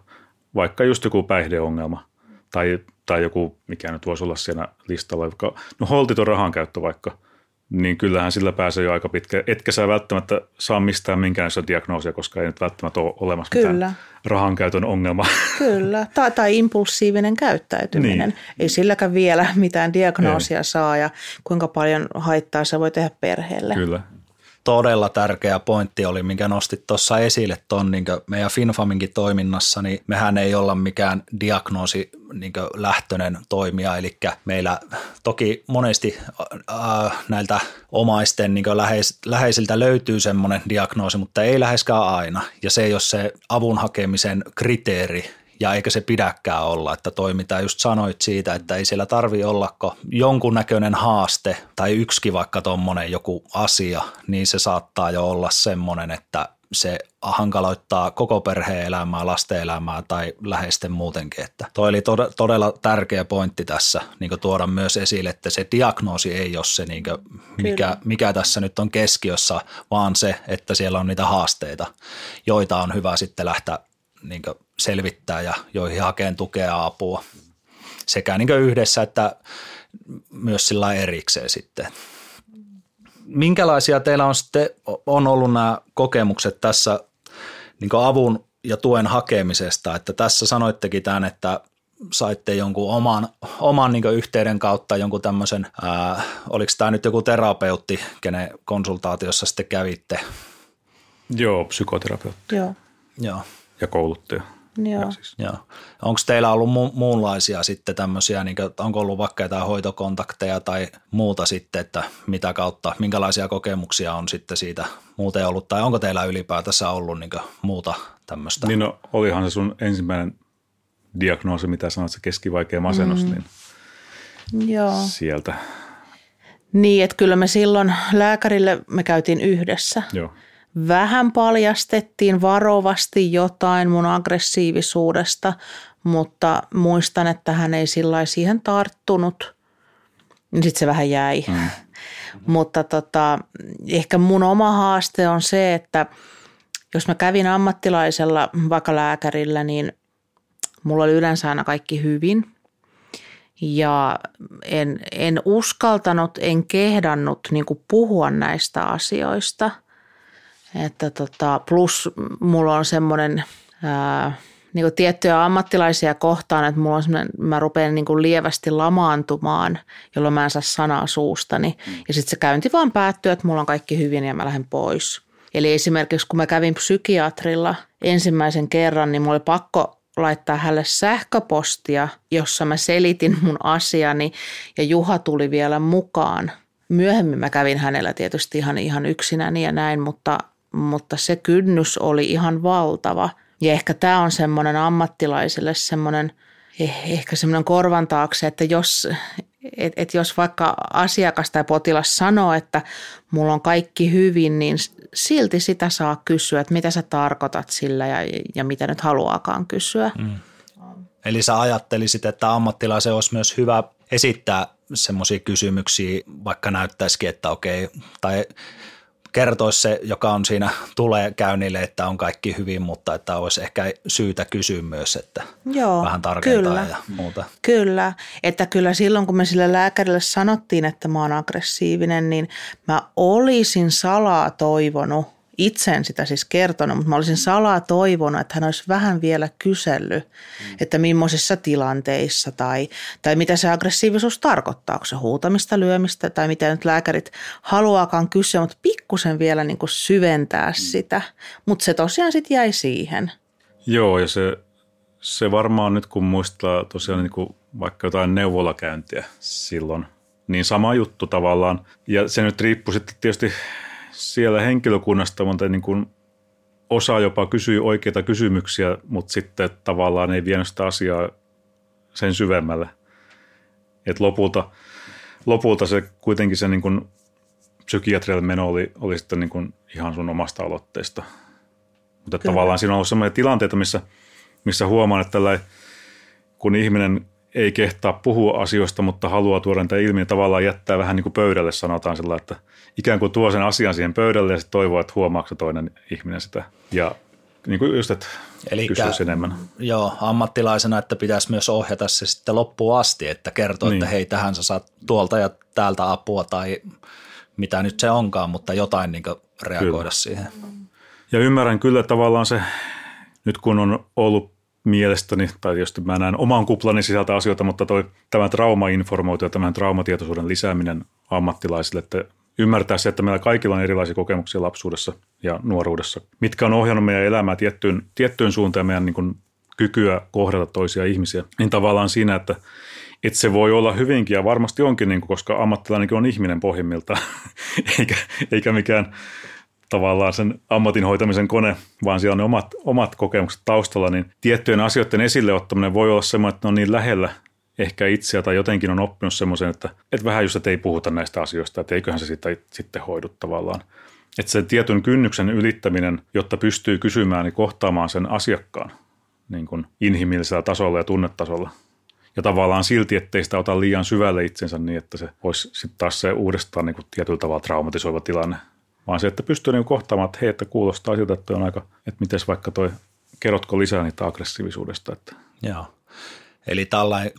vaikka just joku päihdeongelma tai, tai joku, mikä nyt voisi olla siinä listalla, joka, no holtiton rahankäyttö vaikka – niin kyllähän sillä pääsee jo aika pitkä. Etkä sä välttämättä saa mistään minkäänlaista diagnoosia, koska ei nyt välttämättä ole olemassa Kyllä. mitään rahankäytön ongelma. Kyllä, tai, tai impulsiivinen käyttäytyminen. Niin. Ei silläkään vielä mitään diagnoosia ei. saa ja kuinka paljon haittaa se voi tehdä perheelle. Kyllä todella tärkeä pointti oli, minkä nostit tuossa esille tuon niin meidän FinFaminkin toiminnassa, niin mehän ei olla mikään diagnoosi niin lähtöinen toimija, eli meillä toki monesti äh, näiltä omaisten niin läheis, läheisiltä löytyy semmoinen diagnoosi, mutta ei läheskään aina, ja se ei ole se avun hakemisen kriteeri, ja eikä se pidäkään olla, että toi mitä just sanoit siitä, että ei siellä tarvi ollako jonkunnäköinen haaste tai yksikin vaikka tuommoinen joku asia, niin se saattaa jo olla semmoinen, että se hankaloittaa koko perheen elämää, lasten elämää tai läheisten muutenkin. Että toi oli todella tärkeä pointti tässä niin tuoda myös esille, että se diagnoosi ei ole se, niin mikä, mikä tässä nyt on keskiössä, vaan se, että siellä on niitä haasteita, joita on hyvä sitten lähteä niin selvittää ja joihin hakeen tukea ja apua sekä niin yhdessä että myös sillä erikseen sitten. Minkälaisia teillä on sitten on ollut nämä kokemukset tässä niin avun ja tuen hakemisesta, että tässä sanoittekin tämän, että saitte jonkun oman, oman niin yhteyden kautta jonkun tämmöisen, ää, oliko tämä nyt joku terapeutti, kenen konsultaatiossa sitten kävitte? Joo, psykoterapeutti. Joo. Joo ja kouluttaja. Joo. Siis. Joo. Onko teillä ollut mu- muunlaisia sitten tämmöisiä, niin kuin, onko ollut vaikka jotain hoitokontakteja tai muuta sitten, että mitä kautta, minkälaisia kokemuksia on sitten siitä muuten ollut, tai onko teillä ylipäätänsä ollut niin muuta tämmöistä? Niin no, olihan se sun ensimmäinen diagnoosi, mitä sanoit, se keskivaikea masennus, mm. niin Joo. sieltä. Niin, että kyllä me silloin lääkärille me käytiin yhdessä. Joo Vähän paljastettiin varovasti jotain mun aggressiivisuudesta, mutta muistan, että hän ei sillä siihen tarttunut. Niin sitten se vähän jäi. Mm. mutta tota, ehkä mun oma haaste on se, että jos mä kävin ammattilaisella, vaikka lääkärillä, niin mulla oli yleensä aina kaikki hyvin – ja en, en uskaltanut, en kehdannut niin puhua näistä asioista – että tota, plus mulla on semmoinen niin tiettyjä ammattilaisia kohtaan, että mulla on mä rupean niin kuin lievästi lamaantumaan, jolloin mä en saa sanaa suustani. Mm. Ja sitten se käynti vaan päättyy, että mulla on kaikki hyvin ja mä lähden pois. Eli esimerkiksi kun mä kävin psykiatrilla ensimmäisen kerran, niin mulla oli pakko laittaa hänelle sähköpostia, jossa mä selitin mun asiani ja Juha tuli vielä mukaan. Myöhemmin mä kävin hänellä tietysti ihan, ihan yksinäni ja näin, mutta, mutta se kynnys oli ihan valtava. Ja ehkä tämä on semmoinen ammattilaisille semmoinen, eh, ehkä semmoinen korvan taakse, että jos, et, et jos vaikka asiakas tai potilas sanoo, että mulla on kaikki hyvin, niin silti sitä saa kysyä, että mitä sä tarkoitat sillä ja, ja mitä nyt haluaakaan kysyä. Mm. Eli sä ajattelisit, että ammattilaisen olisi myös hyvä esittää semmoisia kysymyksiä, vaikka näyttäisikin, että okei, tai kertoisi se, joka on siinä tulee käynnille, että on kaikki hyvin, mutta että olisi ehkä syytä kysyä myös, että Joo, vähän tarkentaa kyllä, ja muuta. Kyllä, että kyllä silloin kun me sille lääkärille sanottiin, että mä oon aggressiivinen, niin mä olisin salaa toivonut, itse en sitä siis kertonut, mutta mä olisin salaa toivonut, että hän olisi vähän vielä kysellyt, mm. että millaisissa tilanteissa tai, tai mitä se aggressiivisuus tarkoittaa, onko se huutamista, lyömistä tai mitä nyt lääkärit haluaakaan kysyä, mutta pikkusen vielä niin kuin syventää mm. sitä, mutta se tosiaan sitten jäi siihen. Joo ja se, se varmaan nyt kun muistaa tosiaan niin kuin vaikka jotain neuvolakäyntiä silloin, niin sama juttu tavallaan. Ja se nyt riippuu sitten tietysti siellä henkilökunnasta, mutta niin kuin osa jopa kysyy oikeita kysymyksiä, mutta sitten tavallaan ei vienyt sitä asiaa sen syvemmälle. Et lopulta, lopulta se kuitenkin se niin kuin psykiatrialle meno oli, oli sitten niin kuin ihan sun omasta aloitteesta. Mutta tavallaan siinä on ollut sellaisia tilanteita, missä, missä huomaan, että tällä, kun ihminen ei kehtaa puhua asioista, mutta haluaa tuoda niitä ilmi, niin tavallaan jättää vähän niin kuin pöydälle, sanotaan sillä, että ikään kuin tuo sen asian siihen pöydälle ja sitten toivoo, että huomaako toinen ihminen sitä. Ja niin kuin just, että Elikkä, enemmän. Joo, ammattilaisena, että pitäisi myös ohjata se sitten loppuun asti, että kertoo, niin. että hei, tähän sä saat tuolta ja täältä apua tai mitä nyt se onkaan, mutta jotain niin reagoida kyllä. siihen. Ja ymmärrän kyllä tavallaan se, nyt kun on ollut mielestäni, tai jos mä näen oman kuplani sisältä asioita, mutta toi, tämä traumainformointi ja tämän traumatietoisuuden lisääminen ammattilaisille, että ymmärtää se, että meillä kaikilla on erilaisia kokemuksia lapsuudessa ja nuoruudessa, mitkä on ohjannut meidän elämää tiettyyn, tiettyyn suuntaan meidän niin kuin kykyä kohdata toisia ihmisiä, niin tavallaan siinä, että, että se voi olla hyvinkin ja varmasti onkin, niin kuin, koska ammattilainenkin on ihminen pohjimmiltaan, eikä, eikä mikään tavallaan sen ammatin hoitamisen kone, vaan siellä on ne omat, omat kokemukset taustalla, niin tiettyjen asioiden esille ottaminen voi olla semmoinen, että ne on niin lähellä ehkä itseä tai jotenkin on oppinut semmoisen, että, että vähän just, että ei puhuta näistä asioista, että eiköhän se sitä sitten hoidu tavallaan. Että se tietyn kynnyksen ylittäminen, jotta pystyy kysymään niin kohtaamaan sen asiakkaan niin kuin inhimillisellä tasolla ja tunnetasolla. Ja tavallaan silti, ettei sitä ota liian syvälle itsensä niin, että se olisi sitten taas se uudestaan niin kuin tietyllä tavalla traumatisoiva tilanne vaan se, että pystyy niin kohtaamaan, että hei, että kuulostaa siltä, että on aika, että miten vaikka toi, kerrotko lisää niitä aggressiivisuudesta. Että. Joo. Eli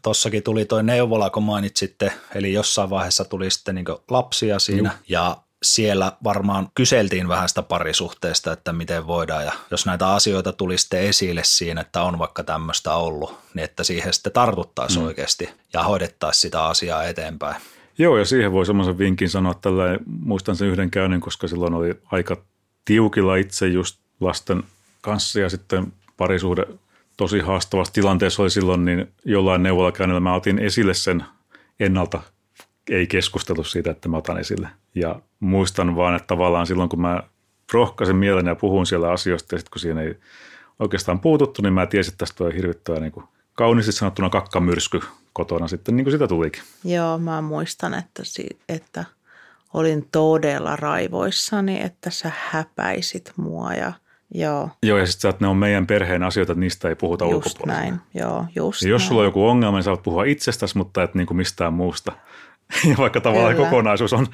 tuossakin tuli toi neuvola, kun mainitsitte, eli jossain vaiheessa tuli sitten niin lapsia siinä Juh. ja siellä varmaan kyseltiin vähän sitä parisuhteesta, että miten voidaan ja jos näitä asioita tuli sitten esille siinä, että on vaikka tämmöistä ollut, niin että siihen sitten tartuttaisiin mm. oikeasti ja hoidettaisiin sitä asiaa eteenpäin. Joo, ja siihen voi semmoisen vinkin sanoa, että tällä muistan sen yhden käynnin, koska silloin oli aika tiukilla itse just lasten kanssa ja sitten parisuhde tosi haastavassa tilanteessa oli silloin, niin jollain neuvolakäynnillä mä otin esille sen ennalta, ei keskustelu siitä, että mä otan esille. Ja muistan vaan, että tavallaan silloin kun mä rohkaisen mielen ja puhun siellä asioista ja sitten kun siihen ei oikeastaan puututtu, niin mä tiesin, että tästä on hirvittävä niin kuin kauniisti sanottuna kakkamyrsky kotona sitten, niin kuin sitä tulikin. Joo, mä muistan, että, että olin todella raivoissani, että sä häpäisit mua ja Joo. Joo, ja sitten että ne on meidän perheen asioita, että niistä ei puhuta just ulkopuolella. näin, joo, just ja jos näin. sulla on joku ongelma, niin saat puhua itsestäsi, mutta et niinku mistään muusta. Ja vaikka tavallaan kyllä. kokonaisuus on,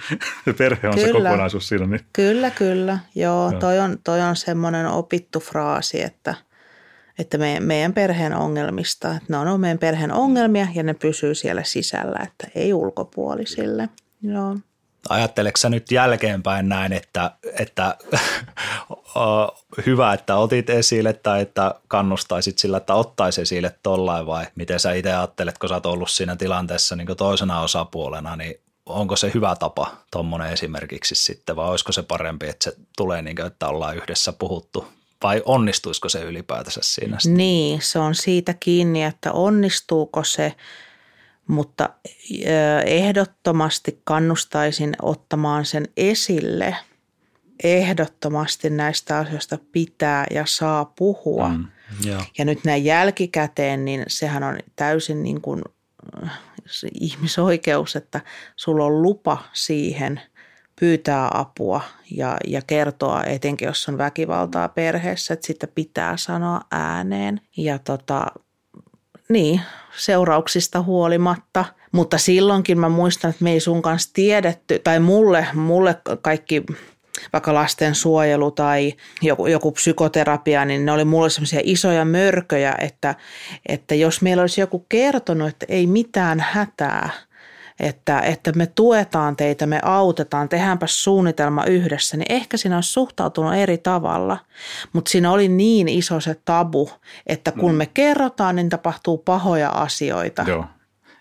perhe on kyllä. se kokonaisuus siinä. Niin. Kyllä, kyllä. Joo, joo. Toi, on, toi on semmoinen opittu fraasi, että – että meidän, meidän perheen ongelmista, että ne on meidän perheen ongelmia ja ne pysyy siellä sisällä, että ei ulkopuolisille. Joo. Ajatteleeko sä nyt jälkeenpäin näin, että, että hyvä, että otit esille tai että kannustaisit sillä, että ottaisi esille tollain vai miten sä itse ajattelet, kun sä oot ollut siinä tilanteessa niin toisena osapuolena, niin onko se hyvä tapa tuommoinen esimerkiksi sitten, vai olisiko se parempi, että se tulee niin kuin, että ollaan yhdessä puhuttu, vai onnistuisiko se ylipäätänsä siinä? Sitten? Niin, se on siitä kiinni, että onnistuuko se, mutta ehdottomasti kannustaisin ottamaan sen esille. Ehdottomasti näistä asioista pitää ja saa puhua. Mm, ja nyt näin jälkikäteen, niin sehän on täysin niin kuin ihmisoikeus, että sulla on lupa siihen pyytää apua ja, ja kertoa, etenkin jos on väkivaltaa perheessä, että sitten pitää sanoa ääneen. Ja tota, niin, seurauksista huolimatta. Mutta silloinkin mä muistan, että me ei sun kanssa tiedetty, tai mulle, mulle kaikki vaikka lastensuojelu tai joku, joku psykoterapia, niin ne oli mulle semmoisia isoja mörköjä, että, että jos meillä olisi joku kertonut, että ei mitään hätää, että, että me tuetaan teitä, me autetaan, tehdäänpä suunnitelma yhdessä, niin ehkä siinä olisi suhtautunut eri tavalla. Mutta siinä oli niin iso se tabu, että kun mm. me kerrotaan, niin tapahtuu pahoja asioita. Joo.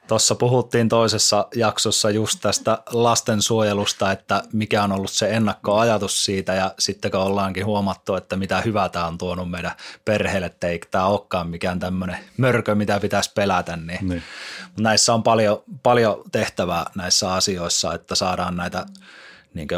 Tuossa puhuttiin toisessa jaksossa just tästä lastensuojelusta, että mikä on ollut se ennakkoajatus siitä ja sitten kun ollaankin huomattu, että mitä hyvää tämä on tuonut meidän perheelle, että ei tämä olekaan mikään tämmöinen mörkö, mitä pitäisi pelätä, niin, niin. näissä on paljon, paljon tehtävää näissä asioissa, että saadaan näitä niin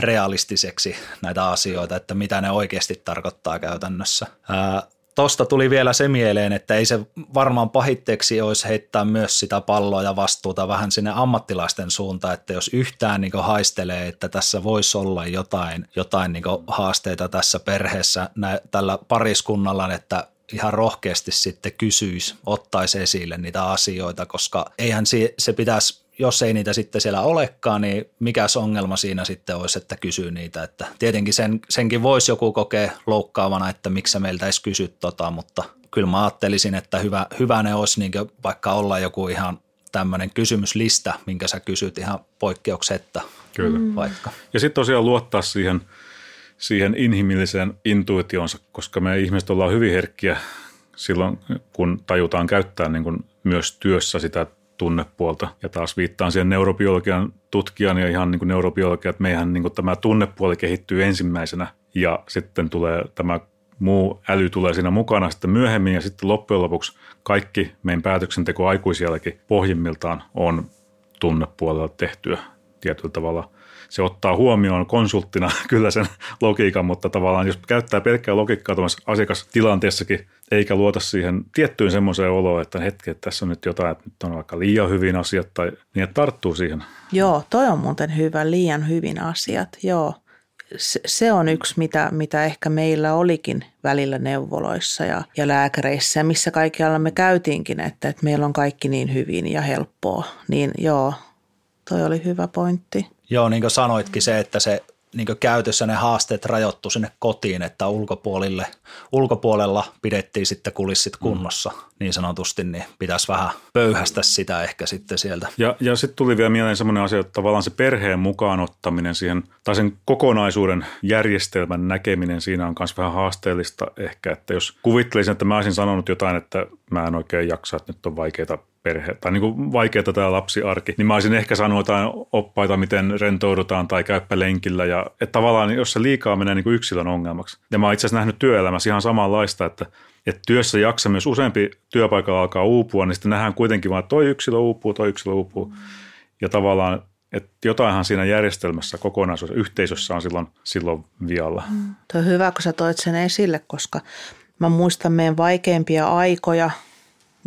realistiseksi näitä asioita, että mitä ne oikeasti tarkoittaa käytännössä. Ää, Tosta tuli vielä se mieleen, että ei se varmaan pahitteeksi olisi heittää myös sitä palloa ja vastuuta vähän sinne ammattilaisten suuntaan, että jos yhtään niin haistelee, että tässä voisi olla jotain, jotain niin haasteita tässä perheessä nä, tällä pariskunnalla, että ihan rohkeasti sitten kysyisi, ottaisi esille niitä asioita, koska eihän se, se pitäisi jos ei niitä sitten siellä olekaan, niin mikä ongelma siinä sitten olisi, että kysyy niitä. Että tietenkin sen, senkin voisi joku kokea loukkaavana, että miksi sä meiltä edes kysyt tota, mutta kyllä mä ajattelisin, että hyvä, hyvä ne olisi niin vaikka olla joku ihan tämmöinen kysymyslista, minkä sä kysyt ihan poikkeuksetta Kyllä. vaikka. Ja sitten tosiaan luottaa siihen, siihen inhimilliseen intuitionsa, koska me ihmiset ollaan hyvin herkkiä silloin, kun tajutaan käyttää niin kuin myös työssä sitä tunnepuolta. Ja taas viittaan siihen neurobiologian tutkijan ja ihan niin kuin neurobiologia, että meihän niin kuin tämä tunnepuoli kehittyy ensimmäisenä ja sitten tulee tämä muu äly tulee siinä mukana sitten myöhemmin ja sitten loppujen lopuksi kaikki meidän päätöksenteko aikuisielläkin pohjimmiltaan on tunnepuolella tehtyä tietyllä tavalla se ottaa huomioon konsulttina kyllä sen logiikan, mutta tavallaan jos käyttää pelkkää logiikkaa tuossa asiakastilanteessakin, eikä luota siihen tiettyyn semmoiseen oloon, että hetki, että tässä on nyt jotain, että nyt on aika liian hyvin asiat, tai niin että tarttuu siihen. Joo, toi on muuten hyvä, liian hyvin asiat, joo. Se, se on yksi, mitä, mitä ehkä meillä olikin välillä neuvoloissa ja, ja lääkäreissä, missä kaikkialla me käytiinkin, että, että meillä on kaikki niin hyvin ja helppoa. Niin joo, toi oli hyvä pointti. Joo, niin kuin sanoitkin se, että se niin käytössä ne haasteet rajoittu sinne kotiin, että ulkopuolille, ulkopuolella pidettiin sitten kulissit mm. kunnossa mm. niin sanotusti, niin pitäisi vähän pöyhästä sitä ehkä sitten sieltä. Ja, ja sitten tuli vielä mieleen semmoinen asia, että tavallaan se perheen mukaan ottaminen siihen, tai sen kokonaisuuden järjestelmän näkeminen siinä on myös vähän haasteellista ehkä, että jos kuvittelisin, että mä olisin sanonut jotain, että mä en oikein jaksa, että nyt on vaikeita perhe, tai niin vaikeaa tämä lapsiarki, niin mä olisin ehkä sanonut jotain oppaita, miten rentoudutaan tai käyppä lenkillä. Ja, että tavallaan jos se liikaa menee niin yksilön ongelmaksi. Ja mä oon itse asiassa nähnyt työelämässä ihan samanlaista, että, että työssä jaksa myös useampi työpaikalla alkaa uupua, niin sitten nähdään kuitenkin vaan, että toi yksilö uupuu, toi yksilö uupuu. Ja tavallaan että jotainhan siinä järjestelmässä, kokonaisuudessa, yhteisössä on silloin, silloin vialla. Mm. Tuo on hyvä, kun sä toit sen esille, koska mä muistan meidän vaikeimpia aikoja –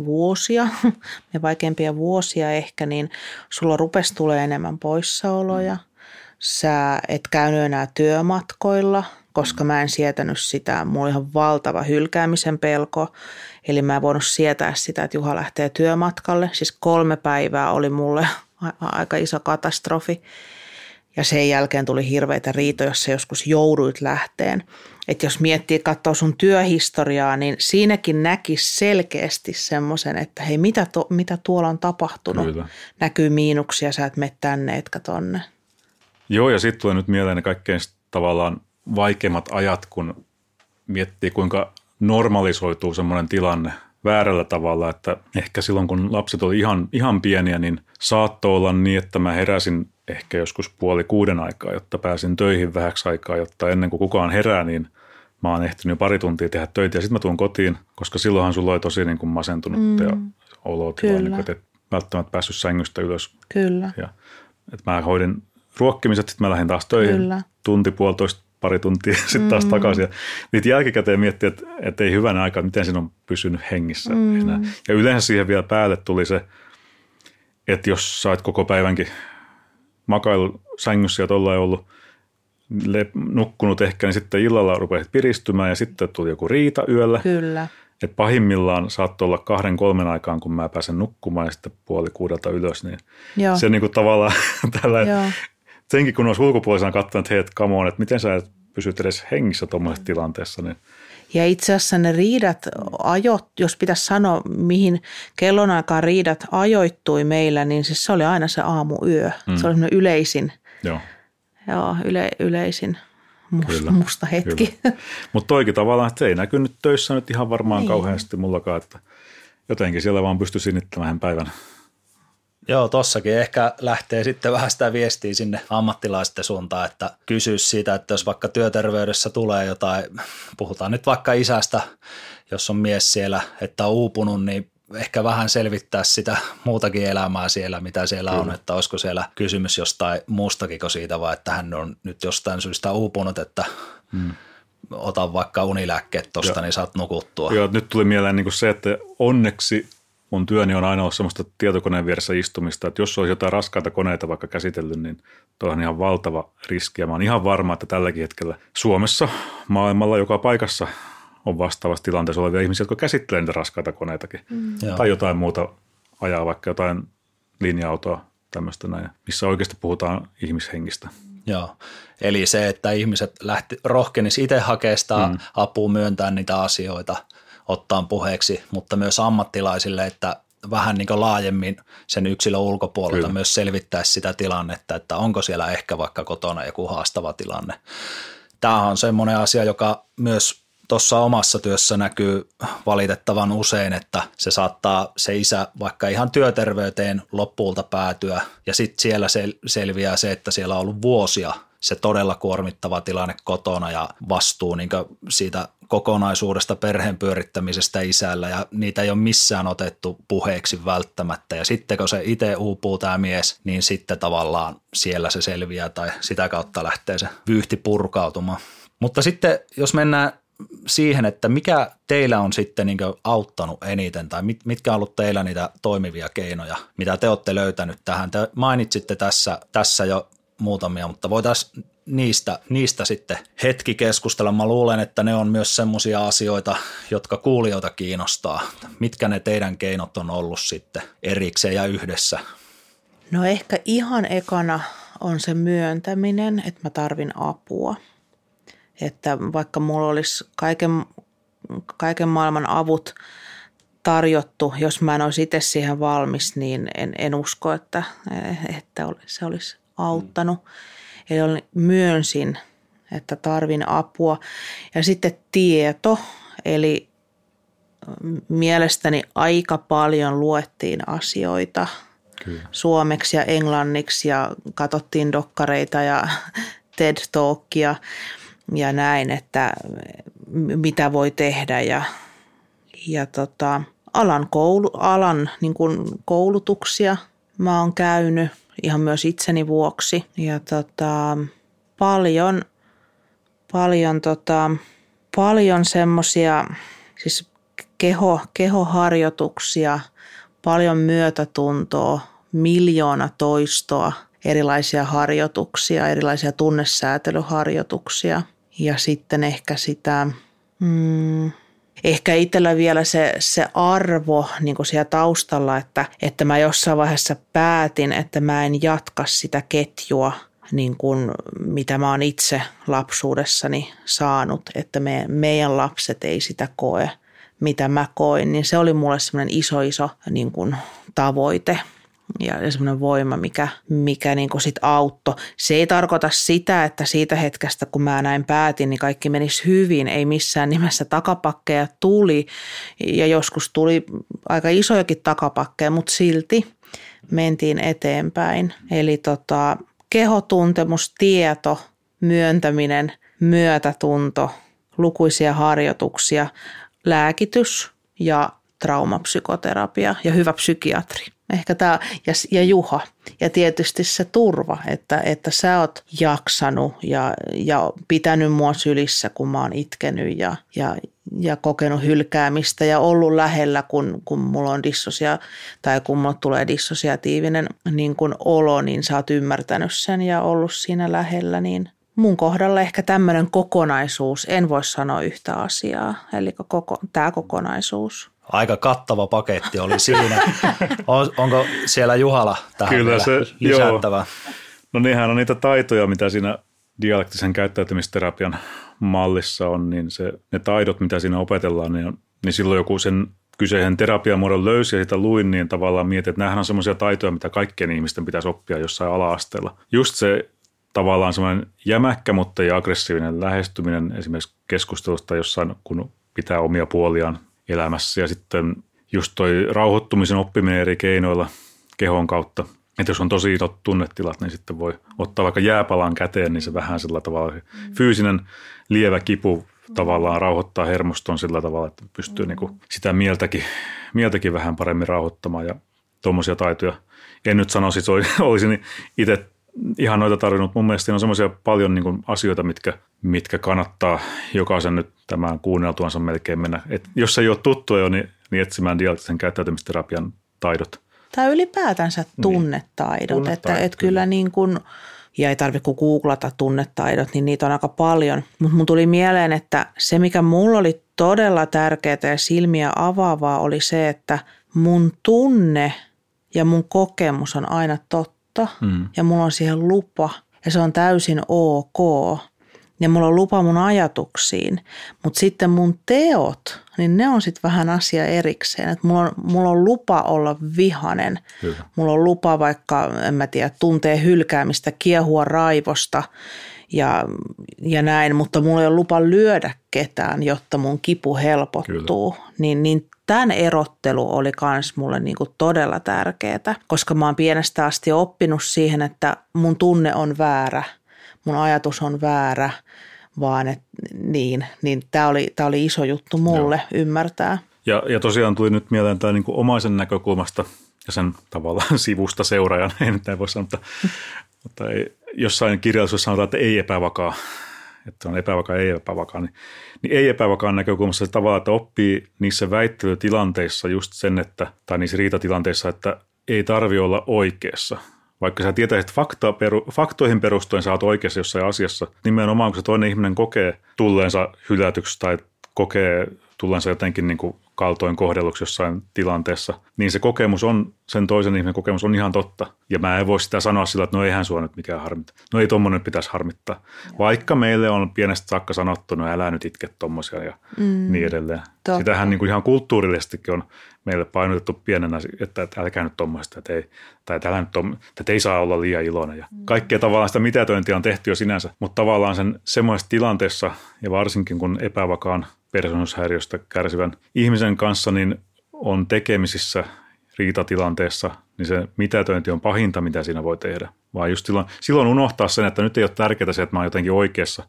vuosia, ja vaikeampia vuosia ehkä, niin sulla rupesi tulee enemmän poissaoloja. Sä et käynyt enää työmatkoilla, koska mä en sietänyt sitä. Mulla oli ihan valtava hylkäämisen pelko. Eli mä en voinut sietää sitä, että Juha lähtee työmatkalle. Siis kolme päivää oli mulle aika iso katastrofi. Ja sen jälkeen tuli hirveitä riitoja, jos sä joskus jouduit lähteen. Että jos miettii, katsoo sun työhistoriaa, niin siinäkin näki selkeästi semmoisen, että hei, mitä, to, mitä tuolla on tapahtunut. Kyllä. Näkyy miinuksia, sä et mene tänne etkä tonne. Joo, ja sitten tulee nyt mieleen ne kaikkein tavallaan vaikeimmat ajat, kun miettii, kuinka normalisoituu semmoinen tilanne, väärällä tavalla, että ehkä silloin kun lapset oli ihan, ihan pieniä, niin saattoi olla niin, että mä heräsin ehkä joskus puoli kuuden aikaa, jotta pääsin töihin vähäksi aikaa, jotta ennen kuin kukaan herää, niin mä oon ehtinyt pari tuntia tehdä töitä ja sitten mä tuun kotiin, koska silloinhan sulla oli tosi niin kuin masentunut mm, ja olotila, niin kuin, että et välttämättä päässyt sängystä ylös. Kyllä. Ja, että mä hoidin ruokkimiset, sitten mä lähdin taas töihin Kyllä. tunti, puolitoista, pari tuntia sitten taas mm. takaisin. Ja niitä jälkikäteen miettiä, että, että ei hyvänä aikaa, miten siinä on pysynyt hengissä mm. enää. Ja yleensä siihen vielä päälle tuli se, että jos sä oot koko päivänkin makailu sängyssä ja tuolla ei ollut le- nukkunut ehkä, niin sitten illalla rupeat piristymään ja sitten tuli joku riita yöllä. Kyllä. Et pahimmillaan saattoi olla kahden kolmen aikaan, kun mä pääsen nukkumaan ja sitten puoli kuudelta ylös, niin Joo. se niin kuin tavallaan tällä, senkin kun olisi ulkopuolisena katsonut, että hei, come on, että miten sä et pysyt edes hengissä tuommoisessa tilanteessa, niin Ja itse asiassa ne riidat ajot, jos pitäisi sanoa, mihin kellonaikaan riidat ajoittui meillä, niin siis se oli aina se aamuyö. Mm. Se oli semmoinen yleisin, joo. joo, yle, yleisin must, Kyllä, musta hetki. Mutta toikin tavallaan, että se ei näkynyt töissä nyt ihan varmaan Niin. kauheasti mullakaan, että jotenkin siellä vaan pystyi sinittämään päivän. Joo, tossakin ehkä lähtee sitten vähän sitä viestiä sinne ammattilaisten suuntaan, että kysyisi siitä, että jos vaikka työterveydessä tulee jotain, puhutaan nyt vaikka isästä, jos on mies siellä, että on uupunut, niin ehkä vähän selvittää sitä muutakin elämää siellä, mitä siellä on, että olisiko siellä kysymys jostain muustakin kuin siitä, vai että hän on nyt jostain syystä uupunut, että hmm. ota vaikka unilääkkeet tosta, niin saat nukuttua. Joo, nyt tuli mieleen niin se, että onneksi mun työni on aina ollut semmoista tietokoneen vieressä istumista, että jos olisi jotain raskaita koneita vaikka käsitellyt, niin tuo on ihan valtava riski. Ja mä oon ihan varma, että tälläkin hetkellä Suomessa, maailmalla, joka paikassa on vastaavassa tilanteessa olevia ihmisiä, jotka käsittelee niitä raskaita koneitakin. Mm. Tai jotain muuta ajaa, vaikka jotain linja-autoa tämmöistä näin, missä oikeasti puhutaan ihmishengistä. Joo, eli se, että ihmiset lähti, rohkenisi itse hakea sitä mm. apua, myöntää niitä asioita, ottaa puheeksi, mutta myös ammattilaisille, että vähän niin kuin laajemmin sen yksilön ulkopuolelta Kyllä. myös selvittää sitä tilannetta, että onko siellä ehkä vaikka kotona joku haastava tilanne. Tämä on semmoinen asia, joka myös tuossa omassa työssä näkyy valitettavan usein, että se saattaa se isä vaikka ihan työterveyteen loppuulta päätyä ja sitten siellä sel- selviää se, että siellä on ollut vuosia se todella kuormittava tilanne kotona ja vastuu niin siitä kokonaisuudesta perheen pyörittämisestä isällä ja niitä ei ole missään otettu puheeksi välttämättä ja sitten kun se itse uupuu tämä mies, niin sitten tavallaan siellä se selviää tai sitä kautta lähtee se vyyhti purkautumaan. Mutta sitten jos mennään siihen, että mikä teillä on sitten niin auttanut eniten tai mit, mitkä on ollut teillä niitä toimivia keinoja, mitä te olette löytänyt tähän. Te mainitsitte tässä, tässä jo muutamia, mutta voitaisiin niistä, niistä sitten hetki keskustella. Mä luulen, että ne on myös semmoisia asioita, jotka kuulijoita kiinnostaa. Mitkä ne teidän keinot on ollut sitten erikseen ja yhdessä? No ehkä ihan ekana on se myöntäminen, että mä tarvin apua. Että vaikka mulla olisi kaiken, kaiken maailman avut tarjottu, jos mä en olisi itse siihen valmis, niin en, en usko, että, että se olisi auttanut. Eli myönsin, että tarvin apua. Ja sitten tieto, eli mielestäni aika paljon luettiin asioita Kyllä. suomeksi ja englanniksi ja katsottiin dokkareita ja TED Talkia ja näin, että m- mitä voi tehdä ja, ja tota, alan, koulu, alan niin kuin koulutuksia mä oon käynyt ihan myös itseni vuoksi. Ja tota, paljon, paljon, tota, paljon semmoisia siis keho, kehoharjoituksia, paljon myötätuntoa, miljoona toistoa, erilaisia harjoituksia, erilaisia tunnesäätelyharjoituksia. Ja sitten ehkä sitä, mm, ehkä itsellä vielä se, se arvo niin kuin siellä taustalla, että, että mä jossain vaiheessa päätin, että mä en jatka sitä ketjua, niin kuin mitä mä oon itse lapsuudessani saanut, että me, meidän lapset ei sitä koe, mitä mä koin, niin se oli mulle semmoinen iso, iso niin kuin tavoite. Ja semmoinen voima, mikä, mikä niin kuin sit auttoi. Se ei tarkoita sitä, että siitä hetkestä, kun mä näin päätin, niin kaikki menisi hyvin. Ei missään nimessä takapakkeja tuli ja joskus tuli aika isojakin takapakkeja, mutta silti mentiin eteenpäin. Eli tota, kehotuntemus, tieto, myöntäminen, myötätunto, lukuisia harjoituksia, lääkitys ja traumapsykoterapia ja hyvä psykiatri. Ehkä tämä, ja, ja Juha. Ja tietysti se turva, että, että sä oot jaksanut ja, ja pitänyt mua sylissä, kun mä oon itkenyt ja, ja, ja kokenut hylkäämistä ja ollut lähellä, kun, kun mulla on dissosia tai kun mulla tulee dissosiatiivinen niin kun olo, niin sä oot ymmärtänyt sen ja ollut siinä lähellä, niin mun kohdalla ehkä tämmöinen kokonaisuus, en voi sanoa yhtä asiaa, eli koko, tämä kokonaisuus aika kattava paketti oli siinä. On, onko siellä Juhala tähän Kyllä se, lisättävä? Joo. No niinhän on niitä taitoja, mitä siinä dialektisen käyttäytymisterapian mallissa on, niin se, ne taidot, mitä siinä opetellaan, niin, niin silloin joku sen kyseisen terapiamuodon löysi ja sitä luin, niin tavallaan mietin, että nämähän on semmoisia taitoja, mitä kaikkien ihmisten pitäisi oppia jossain ala-asteella. Just se tavallaan semmoinen jämäkkä, mutta ei aggressiivinen lähestyminen esimerkiksi keskustelusta jossain, kun pitää omia puoliaan elämässä ja sitten just toi rauhoittumisen oppiminen eri keinoilla kehon kautta. Että jos on tosi isot tunnetilat, niin sitten voi ottaa vaikka jääpalan käteen, niin se vähän sillä tavalla mm. fyysinen lievä kipu tavallaan rauhoittaa hermoston sillä tavalla, että pystyy mm. niin kuin sitä mieltäkin, mieltäkin vähän paremmin rauhoittamaan ja tuommoisia taitoja. En nyt sanoisi, että olisin itse ihan noita tarvinnut. Mun mielestä on semmoisia paljon niin kuin asioita, mitkä, mitkä kannattaa jokaisen nyt tämän kuunneltuansa melkein mennä. Et jos ei ole tuttu jo, niin, niin etsimään dialektisen käyttäytymisterapian taidot. Tai ylipäätänsä tunnetaidot. Niin. tunnetaidot että, että kyllä niin kuin, ja ei tarvitse kuin googlata tunnetaidot, niin niitä on aika paljon. Mutta mun tuli mieleen, että se mikä mulla oli todella tärkeää ja silmiä avaavaa oli se, että mun tunne ja mun kokemus on aina totta totta mm. ja mulla on siihen lupa ja se on täysin ok. Ja mulla on lupa mun ajatuksiin, mutta sitten mun teot, niin ne on sitten vähän asia erikseen. Että mulla, on, mulla on lupa olla vihanen. Hyvä. Mulla on lupa vaikka, en mä tiedä, tuntee hylkäämistä, kiehua raivosta ja, ja näin, mutta mulla ei ole lupa lyödä ketään, jotta mun kipu helpottuu. Niin, niin tämän erottelu oli myös mulle niin kuin todella tärkeää, koska mä oon pienestä asti oppinut siihen, että mun tunne on väärä, mun ajatus on väärä, vaan että niin, niin tämä oli, tää oli iso juttu mulle Joo. ymmärtää. Ja, ja tosiaan tuli nyt mieleen tämä niin omaisen näkökulmasta ja sen tavallaan sivusta seuraajan, ei nyt näin voi sanoa, mutta, mutta ei, jossain kirjallisuudessa sanotaan, että ei epävakaa että on epävakaa, ei epävakaa, niin, niin ei epävakaan näkökulmassa se tavalla, että oppii niissä väittelytilanteissa just sen, että, tai niissä riitatilanteissa, että ei tarvi olla oikeassa. Vaikka sä tietäisit fakta, peru, faktoihin perustuen sä oot oikeassa jossain asiassa, nimenomaan kun se toinen ihminen kokee tulleensa hylätyksi tai kokee tulleensa jotenkin niin kuin kaltoin kohdelluksi jossain tilanteessa, niin se kokemus on, sen toisen ihmisen kokemus on ihan totta. Ja mä en voi sitä sanoa sillä, että no eihän sua nyt mikään harmittaa. No ei tommonen pitäisi harmittaa. Vaikka meille on pienestä saakka sanottu, no älä nyt itke tommosia ja mm, niin edelleen. Totta. Sitähän niin kuin ihan kulttuurillisestikin on meille painotettu pienenä, että, että älkää nyt tuommoista, että ei, tai että, älä nyt tom, että ei saa olla liian iloinen. Ja mm. kaikkea tavallaan sitä mitätöintiä on tehty jo sinänsä, mutta tavallaan sen semmoisessa tilanteessa ja varsinkin kun epävakaan persoonallisuushäiriöstä kärsivän ihmisen kanssa niin on tekemisissä riitatilanteessa, niin se mitätöinti on pahinta, mitä siinä voi tehdä. Vaan just silloin, silloin unohtaa sen, että nyt ei ole tärkeää se, että mä oon jotenkin oikeassa.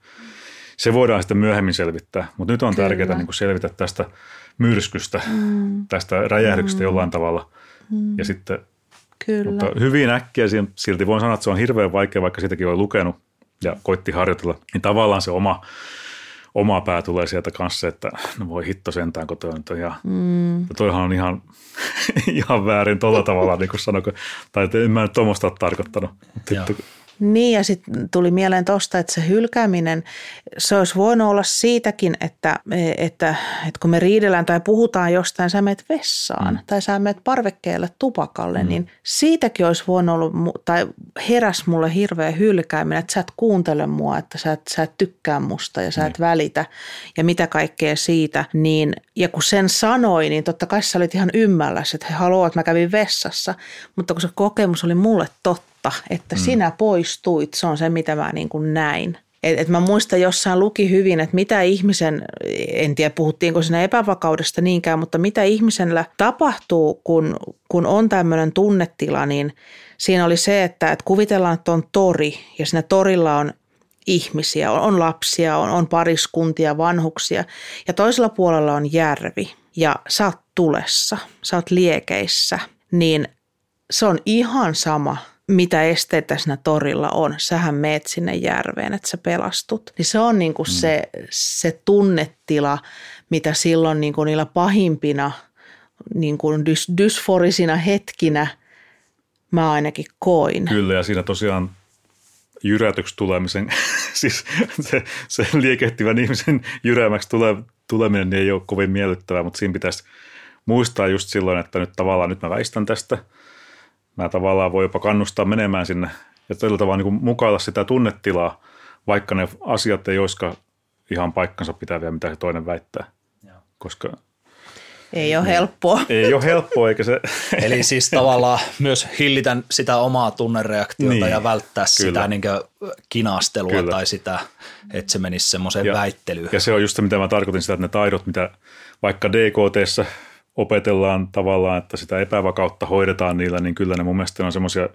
Se voidaan sitten myöhemmin selvittää, mutta nyt on Kyllä. tärkeää niin selvitä tästä myrskystä, mm. tästä räjähdyksestä mm. jollain tavalla. Mm. Ja sitten, Kyllä. Mutta hyvin äkkiä silti voin sanoa, että se on hirveän vaikea, vaikka sitäkin on lukenut ja koitti harjoitella, niin tavallaan se oma oma pää tulee sieltä kanssa, että no voi hitto sentään, kun toi on ja, mm. ja toihan on ihan, ihan väärin tuolla tavalla, niin kuin sanoko, tai en mä nyt tuommoista ole tarkoittanut. Mutta Niin ja sitten tuli mieleen tuosta, että se hylkääminen, se olisi voinut olla siitäkin, että, että, että kun me riidellään tai puhutaan jostain, sä menet vessaan mm. tai sä menet parvekkeelle tupakalle, mm. niin siitäkin olisi voinut olla, tai heräs mulle hirveä hylkääminen, että sä et kuuntele mua, että sä et, sä et tykkää musta ja sä et mm. välitä ja mitä kaikkea siitä. Niin, ja kun sen sanoi, niin totta kai sä olit ihan ymmälläs, että he haluavat, että mä kävin vessassa, mutta kun se kokemus oli mulle totta, totta, että mm. sinä poistuit. Se on se, mitä mä niin kuin näin. Et, et mä muistan jossain luki hyvin, että mitä ihmisen, en tiedä puhuttiinko siinä epävakaudesta niinkään, mutta mitä ihmisellä tapahtuu, kun, kun on tämmöinen tunnetila, niin siinä oli se, että, että kuvitellaan, että on tori ja siinä torilla on ihmisiä, on, on lapsia, on, on pariskuntia, vanhuksia ja toisella puolella on järvi ja sä oot tulessa, sä oot liekeissä, niin se on ihan sama – mitä esteitä siinä torilla on. Sähän meet sinne järveen, että sä pelastut. Niin se on niin kuin mm. se, se tunnetila, mitä silloin niin kuin niillä pahimpina niin kuin dys, dysforisina hetkinä mä ainakin koin. Kyllä ja siinä tosiaan jyrätyksi tulemisen, siis se, se liekehtivän ihmisen jyräämäksi tule, tuleminen niin ei ole kovin miellyttävää, mutta siinä pitäisi muistaa just silloin, että nyt tavallaan nyt mä väistän tästä – mä tavallaan voi jopa kannustaa menemään sinne ja tällä tavalla niin mukailla sitä tunnetilaa, vaikka ne asiat ei olisikaan ihan paikkansa pitäviä, mitä se toinen väittää. Joo. Koska ei ole helppoa. Ei ole helppoa, eikä se... Eli siis tavallaan myös hillitä sitä omaa tunnereaktiota niin, ja välttää kyllä. sitä niin kinastelua kyllä. tai sitä, että se menisi semmoiseen ja, väittelyyn. Ja se on just se, mitä mä tarkoitin sitä, että ne taidot, mitä vaikka DKTssä opetellaan tavallaan, että sitä epävakautta hoidetaan niillä, niin kyllä ne mun mielestä on semmoisia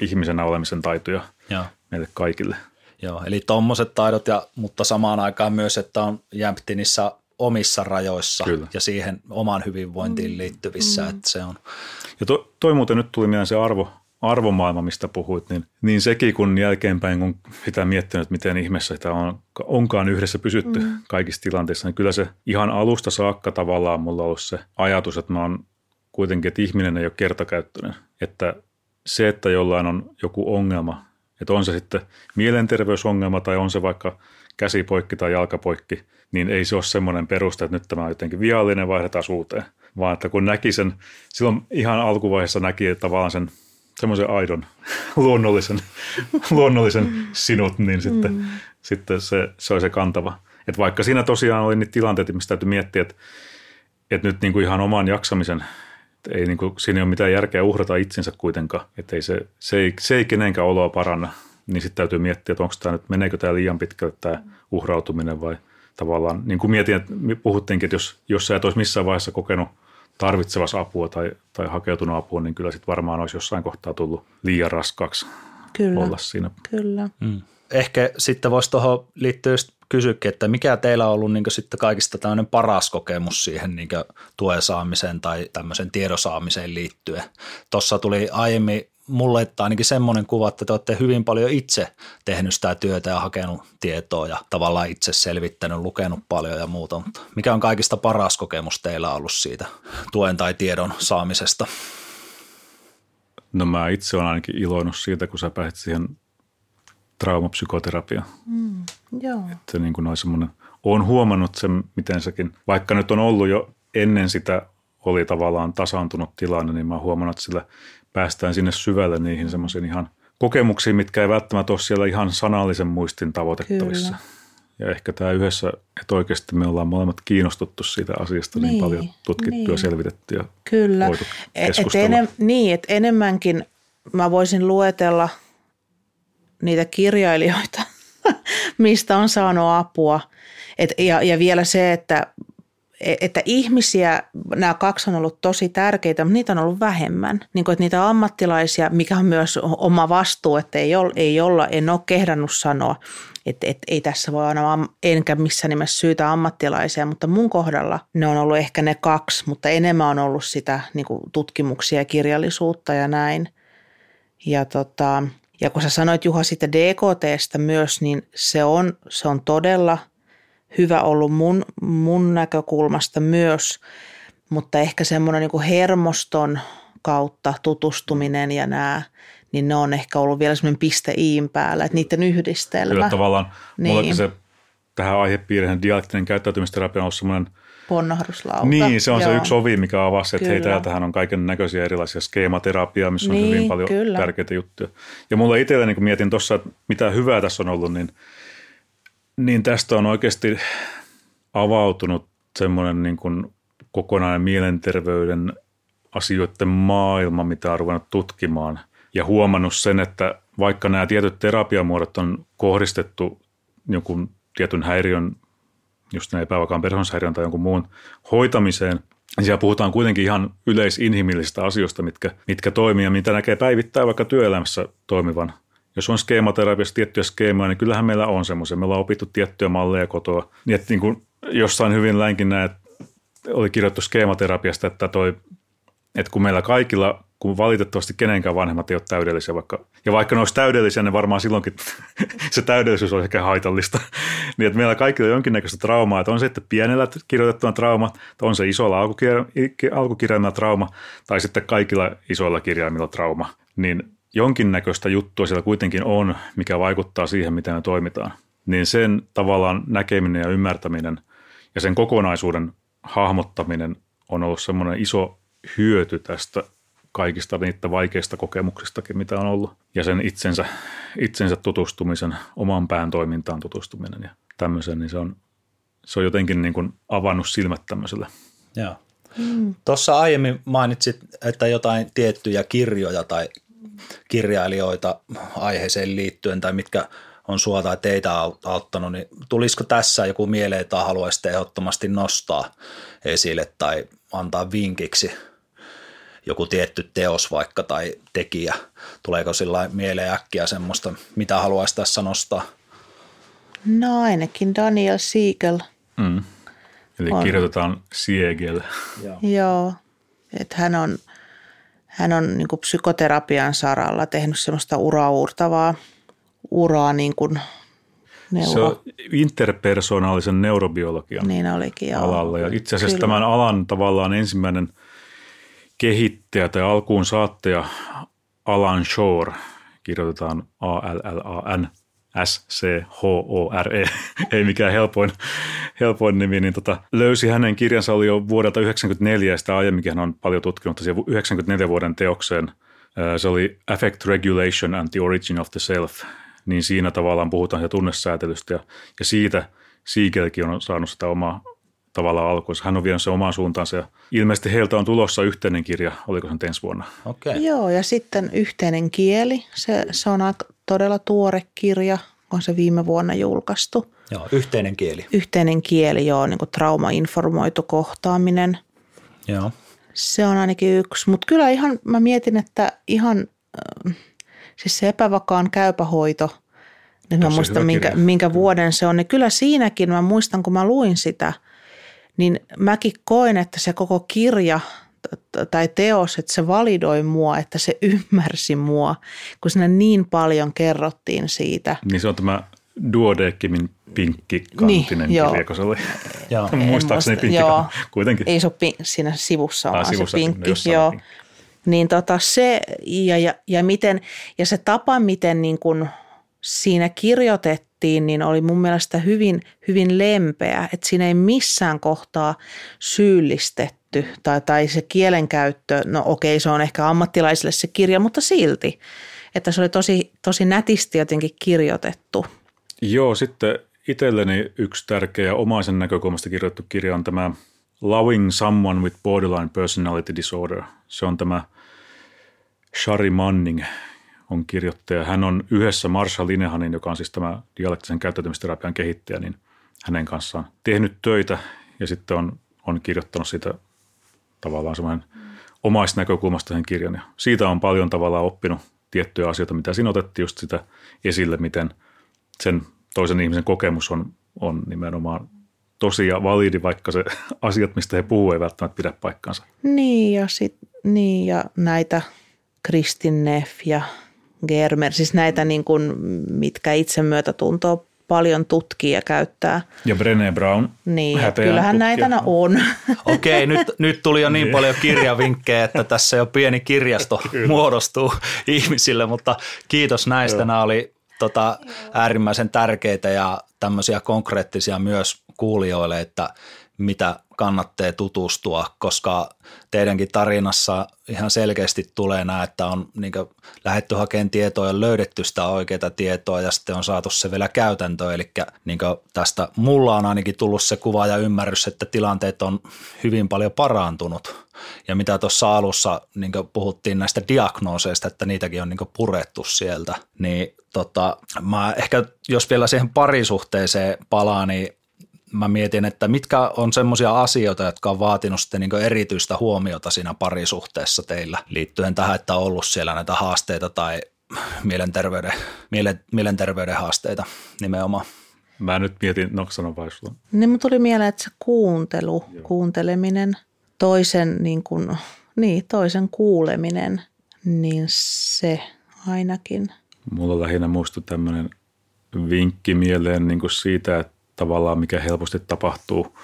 ihmisenä olemisen taitoja Joo. meille kaikille. Joo, eli tuommoiset taidot, ja, mutta samaan aikaan myös, että on jämptinissä omissa rajoissa Kyllä. ja siihen omaan hyvinvointiin liittyvissä, mm. että se on. Ja to, toi muuten nyt tuli mieleen se arvo, arvomaailma, mistä puhuit, niin, niin sekin kun jälkeenpäin, kun sitä miettinyt, miten ihmeessä sitä on, onkaan yhdessä pysytty mm. kaikissa tilanteissa, niin kyllä se ihan alusta saakka tavallaan mulla on ollut se ajatus, että mä oon kuitenkin, että ihminen ei ole kertakäyttöinen. Että se, että jollain on joku ongelma, että on se sitten mielenterveysongelma tai on se vaikka käsipoikki tai jalkapoikki, niin ei se ole semmoinen peruste, että nyt tämä on jotenkin viallinen, vaihdetaan uuteen. Vaan että kun näki sen, silloin ihan alkuvaiheessa näki että tavallaan sen semmoisen aidon, luonnollisen, luonnollisen sinut, niin sitten, mm. sitten se, se oli se kantava. Et vaikka siinä tosiaan oli niitä tilanteita, mistä täytyy miettiä, että, että nyt niin kuin ihan oman jaksamisen, että ei niin kuin, siinä ei ole mitään järkeä uhrata itsensä kuitenkaan, että ei se, se, ei, se ei kenenkään oloa paranna, niin sitten täytyy miettiä, että onko tämä nyt, meneekö tämä liian pitkälle tämä uhrautuminen vai tavallaan, niin kuin mietin, että puhuttiinkin, että jos, jos sä et olisi missään vaiheessa kokenut – tarvitsevassa apua tai, tai hakeutunut apua, niin kyllä sitten varmaan olisi jossain kohtaa tullut liian raskaaksi kyllä, olla siinä. Kyllä. Mm. Ehkä sitten voisi tuohon liittyä just kysyäkin, että mikä teillä on ollut niin sitten kaikista tämmöinen paras kokemus siihen niin tuen saamiseen tai tämmöisen tiedosaamiseen liittyen. Tuossa tuli aiemmin mulle että ainakin semmoinen kuva, että te olette hyvin paljon itse tehnyt sitä työtä ja hakenut tietoa ja tavallaan itse selvittänyt, lukenut paljon ja muuta. Mutta mikä on kaikista paras kokemus teillä ollut siitä tuen tai tiedon saamisesta? No mä itse olen ainakin iloinut siitä, kun sä pääsit siihen traumapsykoterapiaan. Mm, joo. Että niin kuin semmoinen, olen huomannut sen, miten sekin, vaikka nyt on ollut jo ennen sitä oli tavallaan tasaantunut tilanne, niin mä huomannut, että sillä päästään sinne syvälle niihin semmoisiin ihan kokemuksiin, mitkä ei välttämättä ole siellä ihan sanallisen muistin tavoitettavissa. Kyllä. Ja ehkä tämä yhdessä, että oikeasti me ollaan molemmat kiinnostuttu siitä asiasta niin, niin paljon tutkittu niin. ja selvitetty ja Kyllä. voitu keskustella. Et enem, niin, että enemmänkin mä voisin luetella niitä kirjailijoita, mistä on saanut apua. Et, ja, ja vielä se, että että ihmisiä, nämä kaksi on ollut tosi tärkeitä, mutta niitä on ollut vähemmän. Niin kuin, että niitä ammattilaisia, mikä on myös oma vastuu, että ei, ole, ei olla, en ole kehdannut sanoa, että, että ei tässä voi aina, enkä missään nimessä syytä ammattilaisia, mutta mun kohdalla ne on ollut ehkä ne kaksi, mutta enemmän on ollut sitä niin kuin tutkimuksia ja kirjallisuutta ja näin. Ja, tota, ja kun sä sanoit Juha siitä DKTstä myös, niin se on, se on todella – hyvä ollut mun, mun näkökulmasta myös, mutta ehkä semmoinen niin hermoston kautta tutustuminen ja nämä, niin ne on ehkä ollut vielä semmoinen piste iin päällä, että niiden yhdistelmä. Kyllä tavallaan, Niin. se tähän aihepiiriin dialektinen käyttäytymisterapia on ollut semmoinen, Ponnahduslauta. niin se on se Joo. yksi ovi, mikä avasi, että hei Kyllä. täältähän on kaiken näköisiä erilaisia skeematerapiaa, missä on Niin, hyvin paljon kyllä. tärkeitä juttuja. Ja mulla itselleni, kun mietin tuossa, että mitä hyvää tässä on ollut, niin, niin tästä on oikeasti avautunut semmoinen niin kuin kokonainen mielenterveyden asioiden maailma, mitä on ruvennut tutkimaan. Ja huomannut sen, että vaikka nämä tietyt terapiamuodot on kohdistettu jonkun tietyn häiriön, just näin epävakaan persoonashäiriön tai jonkun muun hoitamiseen, niin siellä puhutaan kuitenkin ihan yleisinhimillisistä asioista, mitkä, mitkä toimii ja mitä näkee päivittäin vaikka työelämässä toimivan. Jos on skeematerapiassa tiettyjä skeemoja, niin kyllähän meillä on semmoisia. Me ollaan opittu tiettyjä malleja kotoa. Niin, että niin kuin jossain hyvin länkin näet, oli kirjoittu skeematerapiasta, että, toi, että kun meillä kaikilla, kun valitettavasti kenenkään vanhemmat ei ole täydellisiä, vaikka, ja vaikka ne olisi täydellisiä, niin varmaan silloinkin se täydellisyys olisi ehkä haitallista. niin että meillä kaikilla on jonkinnäköistä traumaa, että on se, että pienellä kirjoitettuna trauma, tai on se isolla alkukirja- alkukirjaimella trauma, tai sitten kaikilla isoilla kirjaimilla trauma, niin jonkinnäköistä juttua siellä kuitenkin on, mikä vaikuttaa siihen, miten me toimitaan. Niin sen tavallaan näkeminen ja ymmärtäminen ja sen kokonaisuuden hahmottaminen on ollut semmoinen iso hyöty tästä kaikista niitä vaikeista kokemuksistakin, mitä on ollut. Ja sen itsensä, itsensä tutustumisen, oman pään toimintaan tutustuminen ja tämmöisen, niin se on, se on jotenkin niin kuin avannut silmät tämmöiselle. Joo. Tuossa aiemmin mainitsit, että jotain tiettyjä kirjoja tai kirjailijoita aiheeseen liittyen tai mitkä on sua tai teitä au- auttanut, niin tulisiko tässä joku mieleen, jota haluaisitte ehdottomasti nostaa esille tai antaa vinkiksi joku tietty teos vaikka tai tekijä? Tuleeko sillä mieleen äkkiä semmoista, mitä haluaisi tässä nostaa? No ainakin Daniel Siegel. Mm. Eli On. kirjoitetaan Siegel. Joo, että hän on, hän on niin psykoterapian saralla tehnyt semmoista uraurtavaa uraa niin kuin neuro. Se on interpersonaalisen neurobiologian niin olikin, joo. alalla. Ja itse asiassa Kyllä. tämän alan tavallaan ensimmäinen kehittäjä tai alkuun saattaja Alan Shore, kirjoitetaan A-L-L-A-N, S-C-H-O-R-E, ei mikään helpoin, helpoin nimi, niin tota, löysi hänen kirjansa oli jo vuodelta 1994, ja sitä aiemminkin hän on paljon tutkinut siihen 94 vuoden teokseen. Se oli Affect Regulation and the Origin of the Self, niin siinä tavallaan puhutaan ja tunnesäätelystä, ja, ja siitä Siegelkin on saanut sitä omaa tavallaan alkuunsa. Hän on vienyt se omaan suuntaansa, ja ilmeisesti heiltä on tulossa yhteinen kirja, oliko se ensi vuonna? Okei. Okay. Joo, ja sitten yhteinen kieli. Se, se on aika, todella tuore kirja, on se viime vuonna julkaistu. Joo, yhteinen kieli. Yhteinen kieli, joo, niin kuin traumainformoitu kohtaaminen. Joo. Se on ainakin yksi, mutta kyllä ihan mä mietin, että ihan äh, siis se epävakaan käypähoito, nyt mä muistan minkä, kirja. minkä vuoden se on, niin kyllä siinäkin mä muistan, kun mä luin sitä, niin mäkin koin, että se koko kirja tai teos, että se validoi mua, että se ymmärsi mua, kun siinä niin paljon kerrottiin siitä. Niin se on tämä Duodeckimin pinkkikantinen Niin, joo. kirja, kun se oli Joo. muistaakseni muista, pinkki joo. kuitenkin. Ei se ole pink, siinä sivussa, Ah, vaan se pinkki. Joo. pinkki. Niin tota se, ja, ja, ja, miten, ja se tapa, miten niin kun siinä kirjoitettiin, niin oli mun mielestä hyvin, hyvin lempeä, että siinä ei missään kohtaa syyllistetty tai, tai se kielenkäyttö, no okei se on ehkä ammattilaisille se kirja, mutta silti, että se oli tosi, tosi nätisti jotenkin kirjoitettu. Joo, sitten itselleni yksi tärkeä omaisen näkökulmasta kirjoitettu kirja on tämä Loving Someone with Borderline Personality Disorder. Se on tämä Shari Manning on kirjoittaja. Hän on yhdessä Marshall Linehanin, joka on siis tämä dialektisen käyttäytymisterapian kehittäjä, niin hänen kanssaan tehnyt töitä ja sitten on, on kirjoittanut siitä tavallaan semmoinen omaisnäkökulmasta sen kirjan. Ja siitä on paljon tavallaan oppinut tiettyjä asioita, mitä siinä otettiin just sitä esille, miten sen toisen ihmisen kokemus on, on nimenomaan tosi ja validi, vaikka se asiat, mistä he puhuu, ei välttämättä pidä paikkaansa. Niin ja, sit, niin ja näitä Kristin Neff ja Germer, siis näitä niin kuin, mitkä itsemyötätuntoa paljon tutkii ja käyttää. Ja Brené Brown. Niin, häpeän kyllähän tutkija. näitä on. Okei, nyt, nyt tuli jo niin Niin. paljon kirjavinkkejä, että tässä jo pieni kirjasto muodostuu ihmisille, mutta kiitos näistä. Nämä oli tota, äärimmäisen tärkeitä ja tämmöisiä konkreettisia myös kuulijoille, että mitä kannattaa tutustua, koska teidänkin tarinassa ihan selkeästi tulee nämä, että on niin lähetty hakemaan tietoa ja löydetty sitä oikeaa tietoa ja sitten on saatu se vielä käytäntöön. Eli niin tästä mulla on ainakin tullut se kuva ja ymmärrys, että tilanteet on hyvin paljon parantunut. Ja mitä tuossa alussa niin puhuttiin näistä diagnooseista, että niitäkin on niin purettu sieltä, niin tota, mä ehkä jos vielä siihen parisuhteeseen palaan, niin mä mietin, että mitkä on semmoisia asioita, jotka on vaatinut sitten niin erityistä huomiota siinä parisuhteessa teillä liittyen tähän, että on ollut siellä näitä haasteita tai mielenterveyden, mielen, mielenterveyden haasteita nimenomaan. Mä nyt mietin, no sano vai sulla. Niin mun tuli mieleen, että se kuuntelu, kuunteleminen, toisen, niin kuin, niin, toisen kuuleminen, niin se ainakin. Mulla lähinnä muistui tämmöinen vinkki mieleen niin kuin siitä, että tavallaan mikä helposti tapahtuu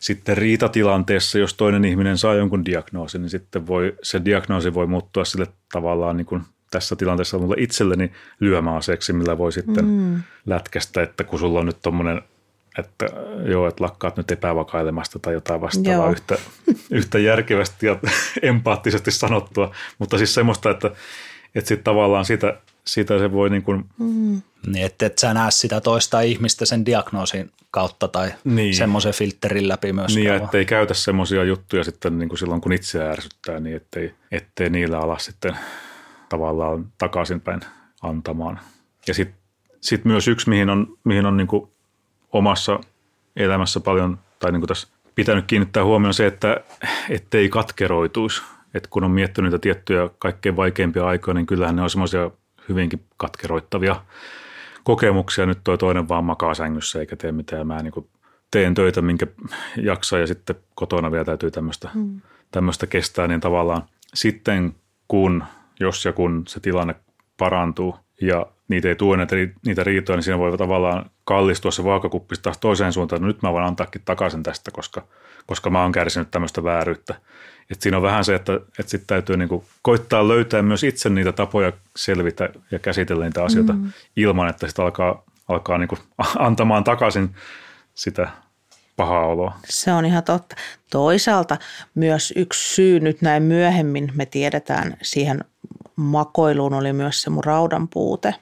sitten riitatilanteessa, jos toinen ihminen saa jonkun diagnoosin, niin sitten voi, se diagnoosi voi muuttua sille tavallaan niin kuin tässä tilanteessa mulle itselleni lyömäaseeksi, millä voi sitten mm. lätkästä, että kun sulla on nyt tommonen, että joo, että lakkaat nyt epävakailemasta tai jotain vastaavaa Joo. yhtä, yhtä järkevästi ja empaattisesti sanottua, mutta siis semmoista, että, että sitten tavallaan sitä, sitä se voi niin kuin Mm. Niin, että et sä näe sitä toista ihmistä sen diagnoosin kautta tai Niin. semmoisen filterin läpi myöskään. Niin, vaan. ettei käytä semmoisia juttuja sitten niin kuin silloin, kun itseä ärsyttää, niin ettei, ettei niillä ala sitten tavallaan takaisinpäin antamaan. Ja sitten sit myös yksi, mihin on, mihin on niin kuin omassa elämässä paljon, tai niin kuin tässä pitänyt kiinnittää huomioon se, että ettei katkeroituisi. Että kun on miettinyt niitä tiettyjä kaikkein vaikeimpia aikoja, niin kyllähän ne on semmoisia hyvinkin katkeroittavia kokemuksia. Nyt toi toinen vaan makaa sängyssä eikä tee mitään. Mä niin kuin teen töitä, minkä jaksaa ja sitten kotona vielä täytyy tämmöistä, mm. tämmöistä kestää, niin tavallaan sitten kun, jos ja kun se tilanne parantuu ja niitä ei tue näitä, niitä riitoja, niin siinä voi tavallaan kallistua se vaakakuppi taas toiseen suuntaan. No nyt mä voin antaakin takaisin tästä, koska, koska mä oon kärsinyt tämmöistä vääryyttä. Et siinä on vähän se, että, että sitten täytyy niinku koittaa löytää myös itse niitä tapoja selvitä ja käsitellä niitä asioita mm. ilman, että sitten alkaa, alkaa niinku antamaan takaisin sitä pahaa oloa. Se on ihan totta. Toisaalta myös yksi syy nyt näin myöhemmin, me tiedetään siihen makoiluun oli myös se mun raudan puute.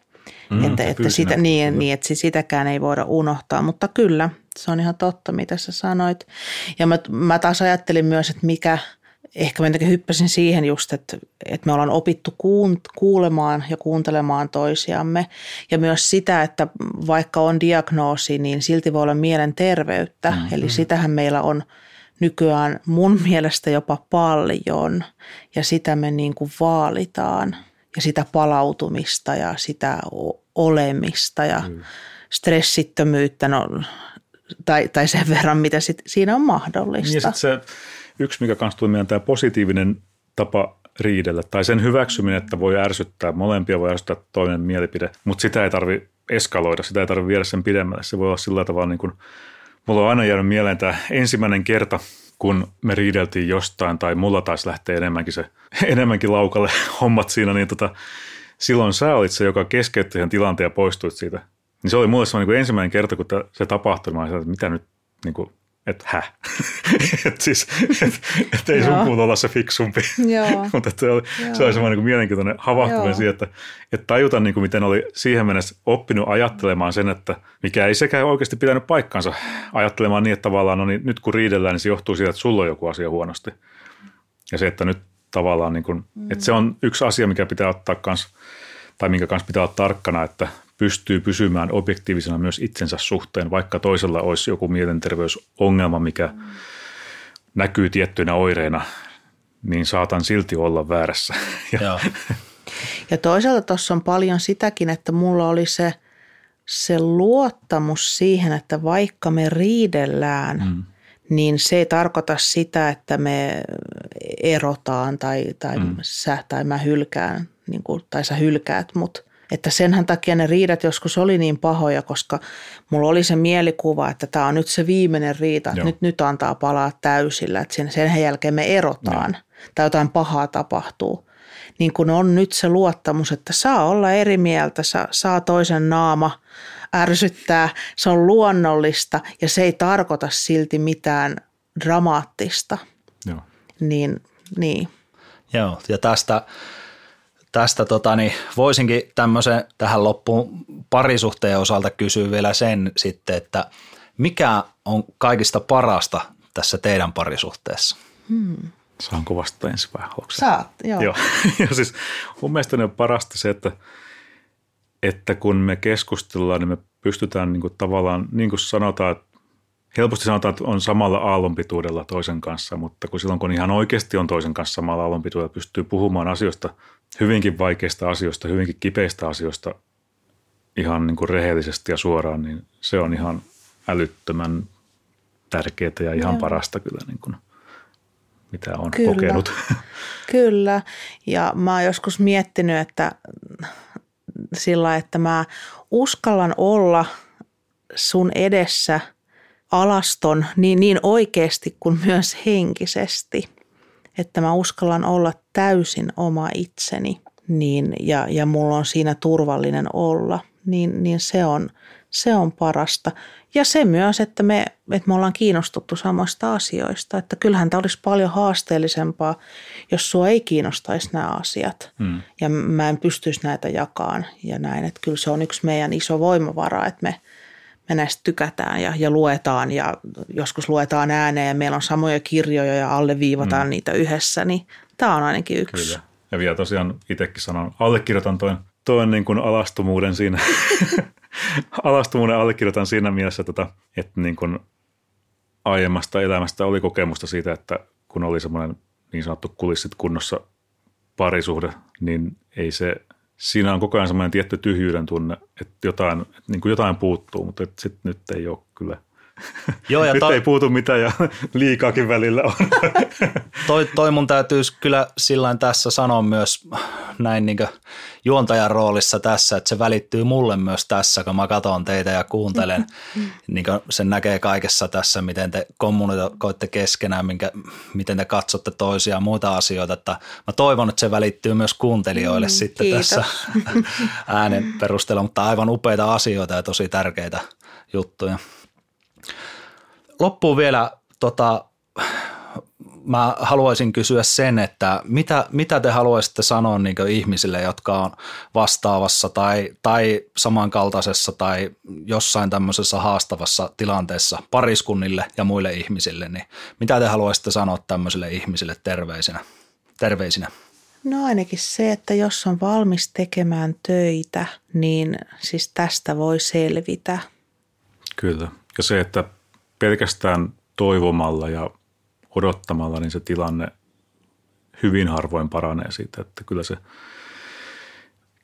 Mm, Mm, että, että, sitä, niin, niin, että sitäkään ei voida unohtaa, mutta kyllä, se on ihan totta, mitä sä sanoit. Ja mä, mä taas ajattelin myös, että mikä, ehkä mä jotenkin hyppäsin siihen just, että, että me ollaan opittu kuun, kuulemaan ja kuuntelemaan toisiamme. Ja myös sitä, että vaikka on diagnoosi, niin silti voi olla mielenterveyttä. Mm-hmm. Eli sitähän meillä on nykyään mun mielestä jopa paljon ja sitä me niin kuin vaalitaan ja sitä palautumista ja sitä olemista ja mm. stressittömyyttä no, tai, tai sen verran, mitä sit siinä on mahdollista. Niin ja se yksi, mikä kanssa tuli mieleen, tämä positiivinen tapa riidellä tai sen hyväksyminen, että voi ärsyttää, molempia voi ärsyttää toinen mielipide, mutta sitä ei tarvi eskaloida, sitä ei tarvi viedä sen pidemmälle. Se voi olla sillä tavalla niin kuin, mulla on aina jäänyt mieleen tämä ensimmäinen kerta, kun me riideltiin jostain tai mulla taisi lähteä enemmänkin, se, enemmänkin laukalle hommat siinä, niin tota, silloin sä olit se, joka keskeytti sen tilanteen ja poistuit siitä. Niin se oli mulle se niin ensimmäinen kerta, kun se tapahtui, mä olin, että mitä nyt, niin kuin, että häh? että siis, et, et ei sun kuulu olla se fiksumpi. Mutta se oli, se oli semmoinen niin mielenkiintoinen havahtuminen siihen, että, että tajuta niin kuin miten oli siihen mennessä oppinut ajattelemaan sen, että mikä ei sekään oikeasti pitänyt paikkansa ajattelemaan niin, että tavallaan no niin, nyt kun riidellään, niin se johtuu siitä, että sulla on joku asia huonosti. Ja se, että nyt tavallaan, niin kuin, mm. että se on yksi asia, mikä pitää ottaa kans, tai minkä kanssa pitää olla tarkkana, että pystyy pysymään objektiivisena myös itsensä suhteen, vaikka toisella olisi joku mielenterveysongelma, mikä mm. näkyy tiettyinä oireina, niin saatan silti olla väärässä. Ja. Ja toisaalta tuossa on paljon sitäkin, että mulla oli se, se luottamus siihen, että vaikka me riidellään, mm. niin se ei tarkoita sitä, että me erotaan tai, tai, mm. sä, tai mä hylkään, niin kuin, tai sä hylkäät mut. Että senhän takia ne riidat joskus oli niin pahoja, koska mulla oli se mielikuva, että tämä on nyt se viimeinen riita, että nyt, nyt antaa palaa täysillä, että sen, sen jälkeen me erotaan Joo. tai jotain pahaa tapahtuu. Niin kun on nyt se luottamus, että saa olla eri mieltä, saa, saa toisen naama ärsyttää, se on luonnollista ja se ei tarkoita silti mitään dramaattista. Joo. Niin, niin. Joo, ja tästä tästä tota, niin voisinkin tämmöisen tähän loppuun parisuhteen osalta kysyä vielä sen sitten, että mikä on kaikista parasta tässä teidän parisuhteessa? Hmm. Saanko vastata ensin vai haluatko? Saat, joo. joo. ja siis mun mielestä on parasta se, että, että kun me keskustellaan, niin me pystytään niin kuin tavallaan, niin kuin sanotaan, että helposti sanotaan, että on samalla aallonpituudella toisen kanssa, mutta kun silloin kun ihan oikeasti on toisen kanssa samalla aallonpituudella, pystyy puhumaan asioista, hyvinkin vaikeista asioista, hyvinkin kipeistä asioista ihan niin kuin rehellisesti ja suoraan, niin se on ihan älyttömän tärkeää ja ihan Joo. parasta kyllä, niin kuin, mitä on kyllä. kokenut. Kyllä, ja mä oon joskus miettinyt, että sillä, että mä uskallan olla sun edessä – alaston niin, niin oikeasti kuin myös henkisesti, että mä uskallan olla täysin oma itseni niin, ja, ja mulla on siinä turvallinen olla, niin, niin se, on, se on parasta. Ja se myös, että me, että me ollaan kiinnostuttu samasta asioista. Että kyllähän tämä olisi paljon haasteellisempaa, jos sua ei kiinnostaisi nämä asiat. Hmm. Ja mä en pystyisi näitä jakaan ja näin. Että kyllä se on yksi meidän iso voimavara, että me – me näistä tykätään ja, ja luetaan ja joskus luetaan ääneen ja meillä on samoja kirjoja ja alleviivataan mm. niitä yhdessä, niin tämä on ainakin yksi. Kyllä. Ja vielä tosiaan itsekin sanon, allekirjoitan toin, toin niin kuin alastomuuden siinä, alastomuuden allekirjoitan siinä mielessä, tota, että niin kuin aiemmasta elämästä oli kokemusta siitä, että kun oli semmoinen niin sanottu kulissit kunnossa parisuhde, niin ei se – siinä on koko ajan semmoinen tietty tyhjyyden tunne, että jotain, että niin kuin jotain puuttuu, mutta että sit nyt ei ole kyllä. Joo, ja nyt toi, ei puutu mitään ja liikaakin välillä on. Toi, toi mun täytyy kyllä sillä tässä sanoa myös näin niin juontajan roolissa tässä, että se välittyy mulle myös tässä, kun mä katson teitä ja kuuntelen. niin sen näkee kaikessa tässä, miten te kommunikoitte keskenään, minkä, miten te katsotte toisia muita asioita. Että mä toivon, että se välittyy myös kuuntelijoille mm, sitten kiitos. tässä äänen perusteella, mutta aivan upeita asioita ja tosi tärkeitä juttuja. Loppuun vielä tota, mä haluaisin kysyä sen, että mitä, mitä te haluaisitte sanoa niin ihmisille, jotka on vastaavassa tai, tai samankaltaisessa tai jossain tämmöisessä haastavassa tilanteessa pariskunnille ja muille ihmisille, niin mitä te haluaisitte sanoa tämmöisille ihmisille terveisinä? terveisinä? No ainakin se, että jos on valmis tekemään töitä, niin siis tästä voi selvitä. Kyllä. Ja se, että pelkästään toivomalla ja odottamalla, niin se tilanne hyvin harvoin paranee siitä, että kyllä, se,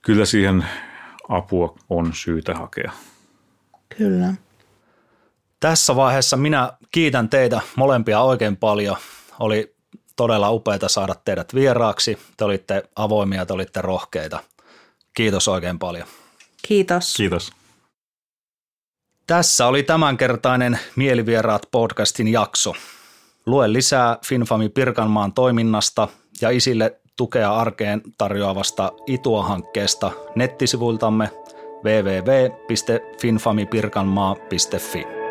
kyllä siihen apua on syytä hakea. Kyllä. Tässä vaiheessa minä kiitän teitä molempia oikein paljon. Oli todella upeaa saada teidät vieraaksi. Te olitte avoimia, te olitte rohkeita. Kiitos oikein paljon. Kiitos. Kiitos. Tässä oli tämänkertainen Mielivieraat podcastin jakso. Lue lisää Finfami Pirkanmaan toiminnasta ja isille tukea arkeen tarjoavasta ITUA-hankkeesta nettisivuiltamme www.finfamipirkanmaa.fi.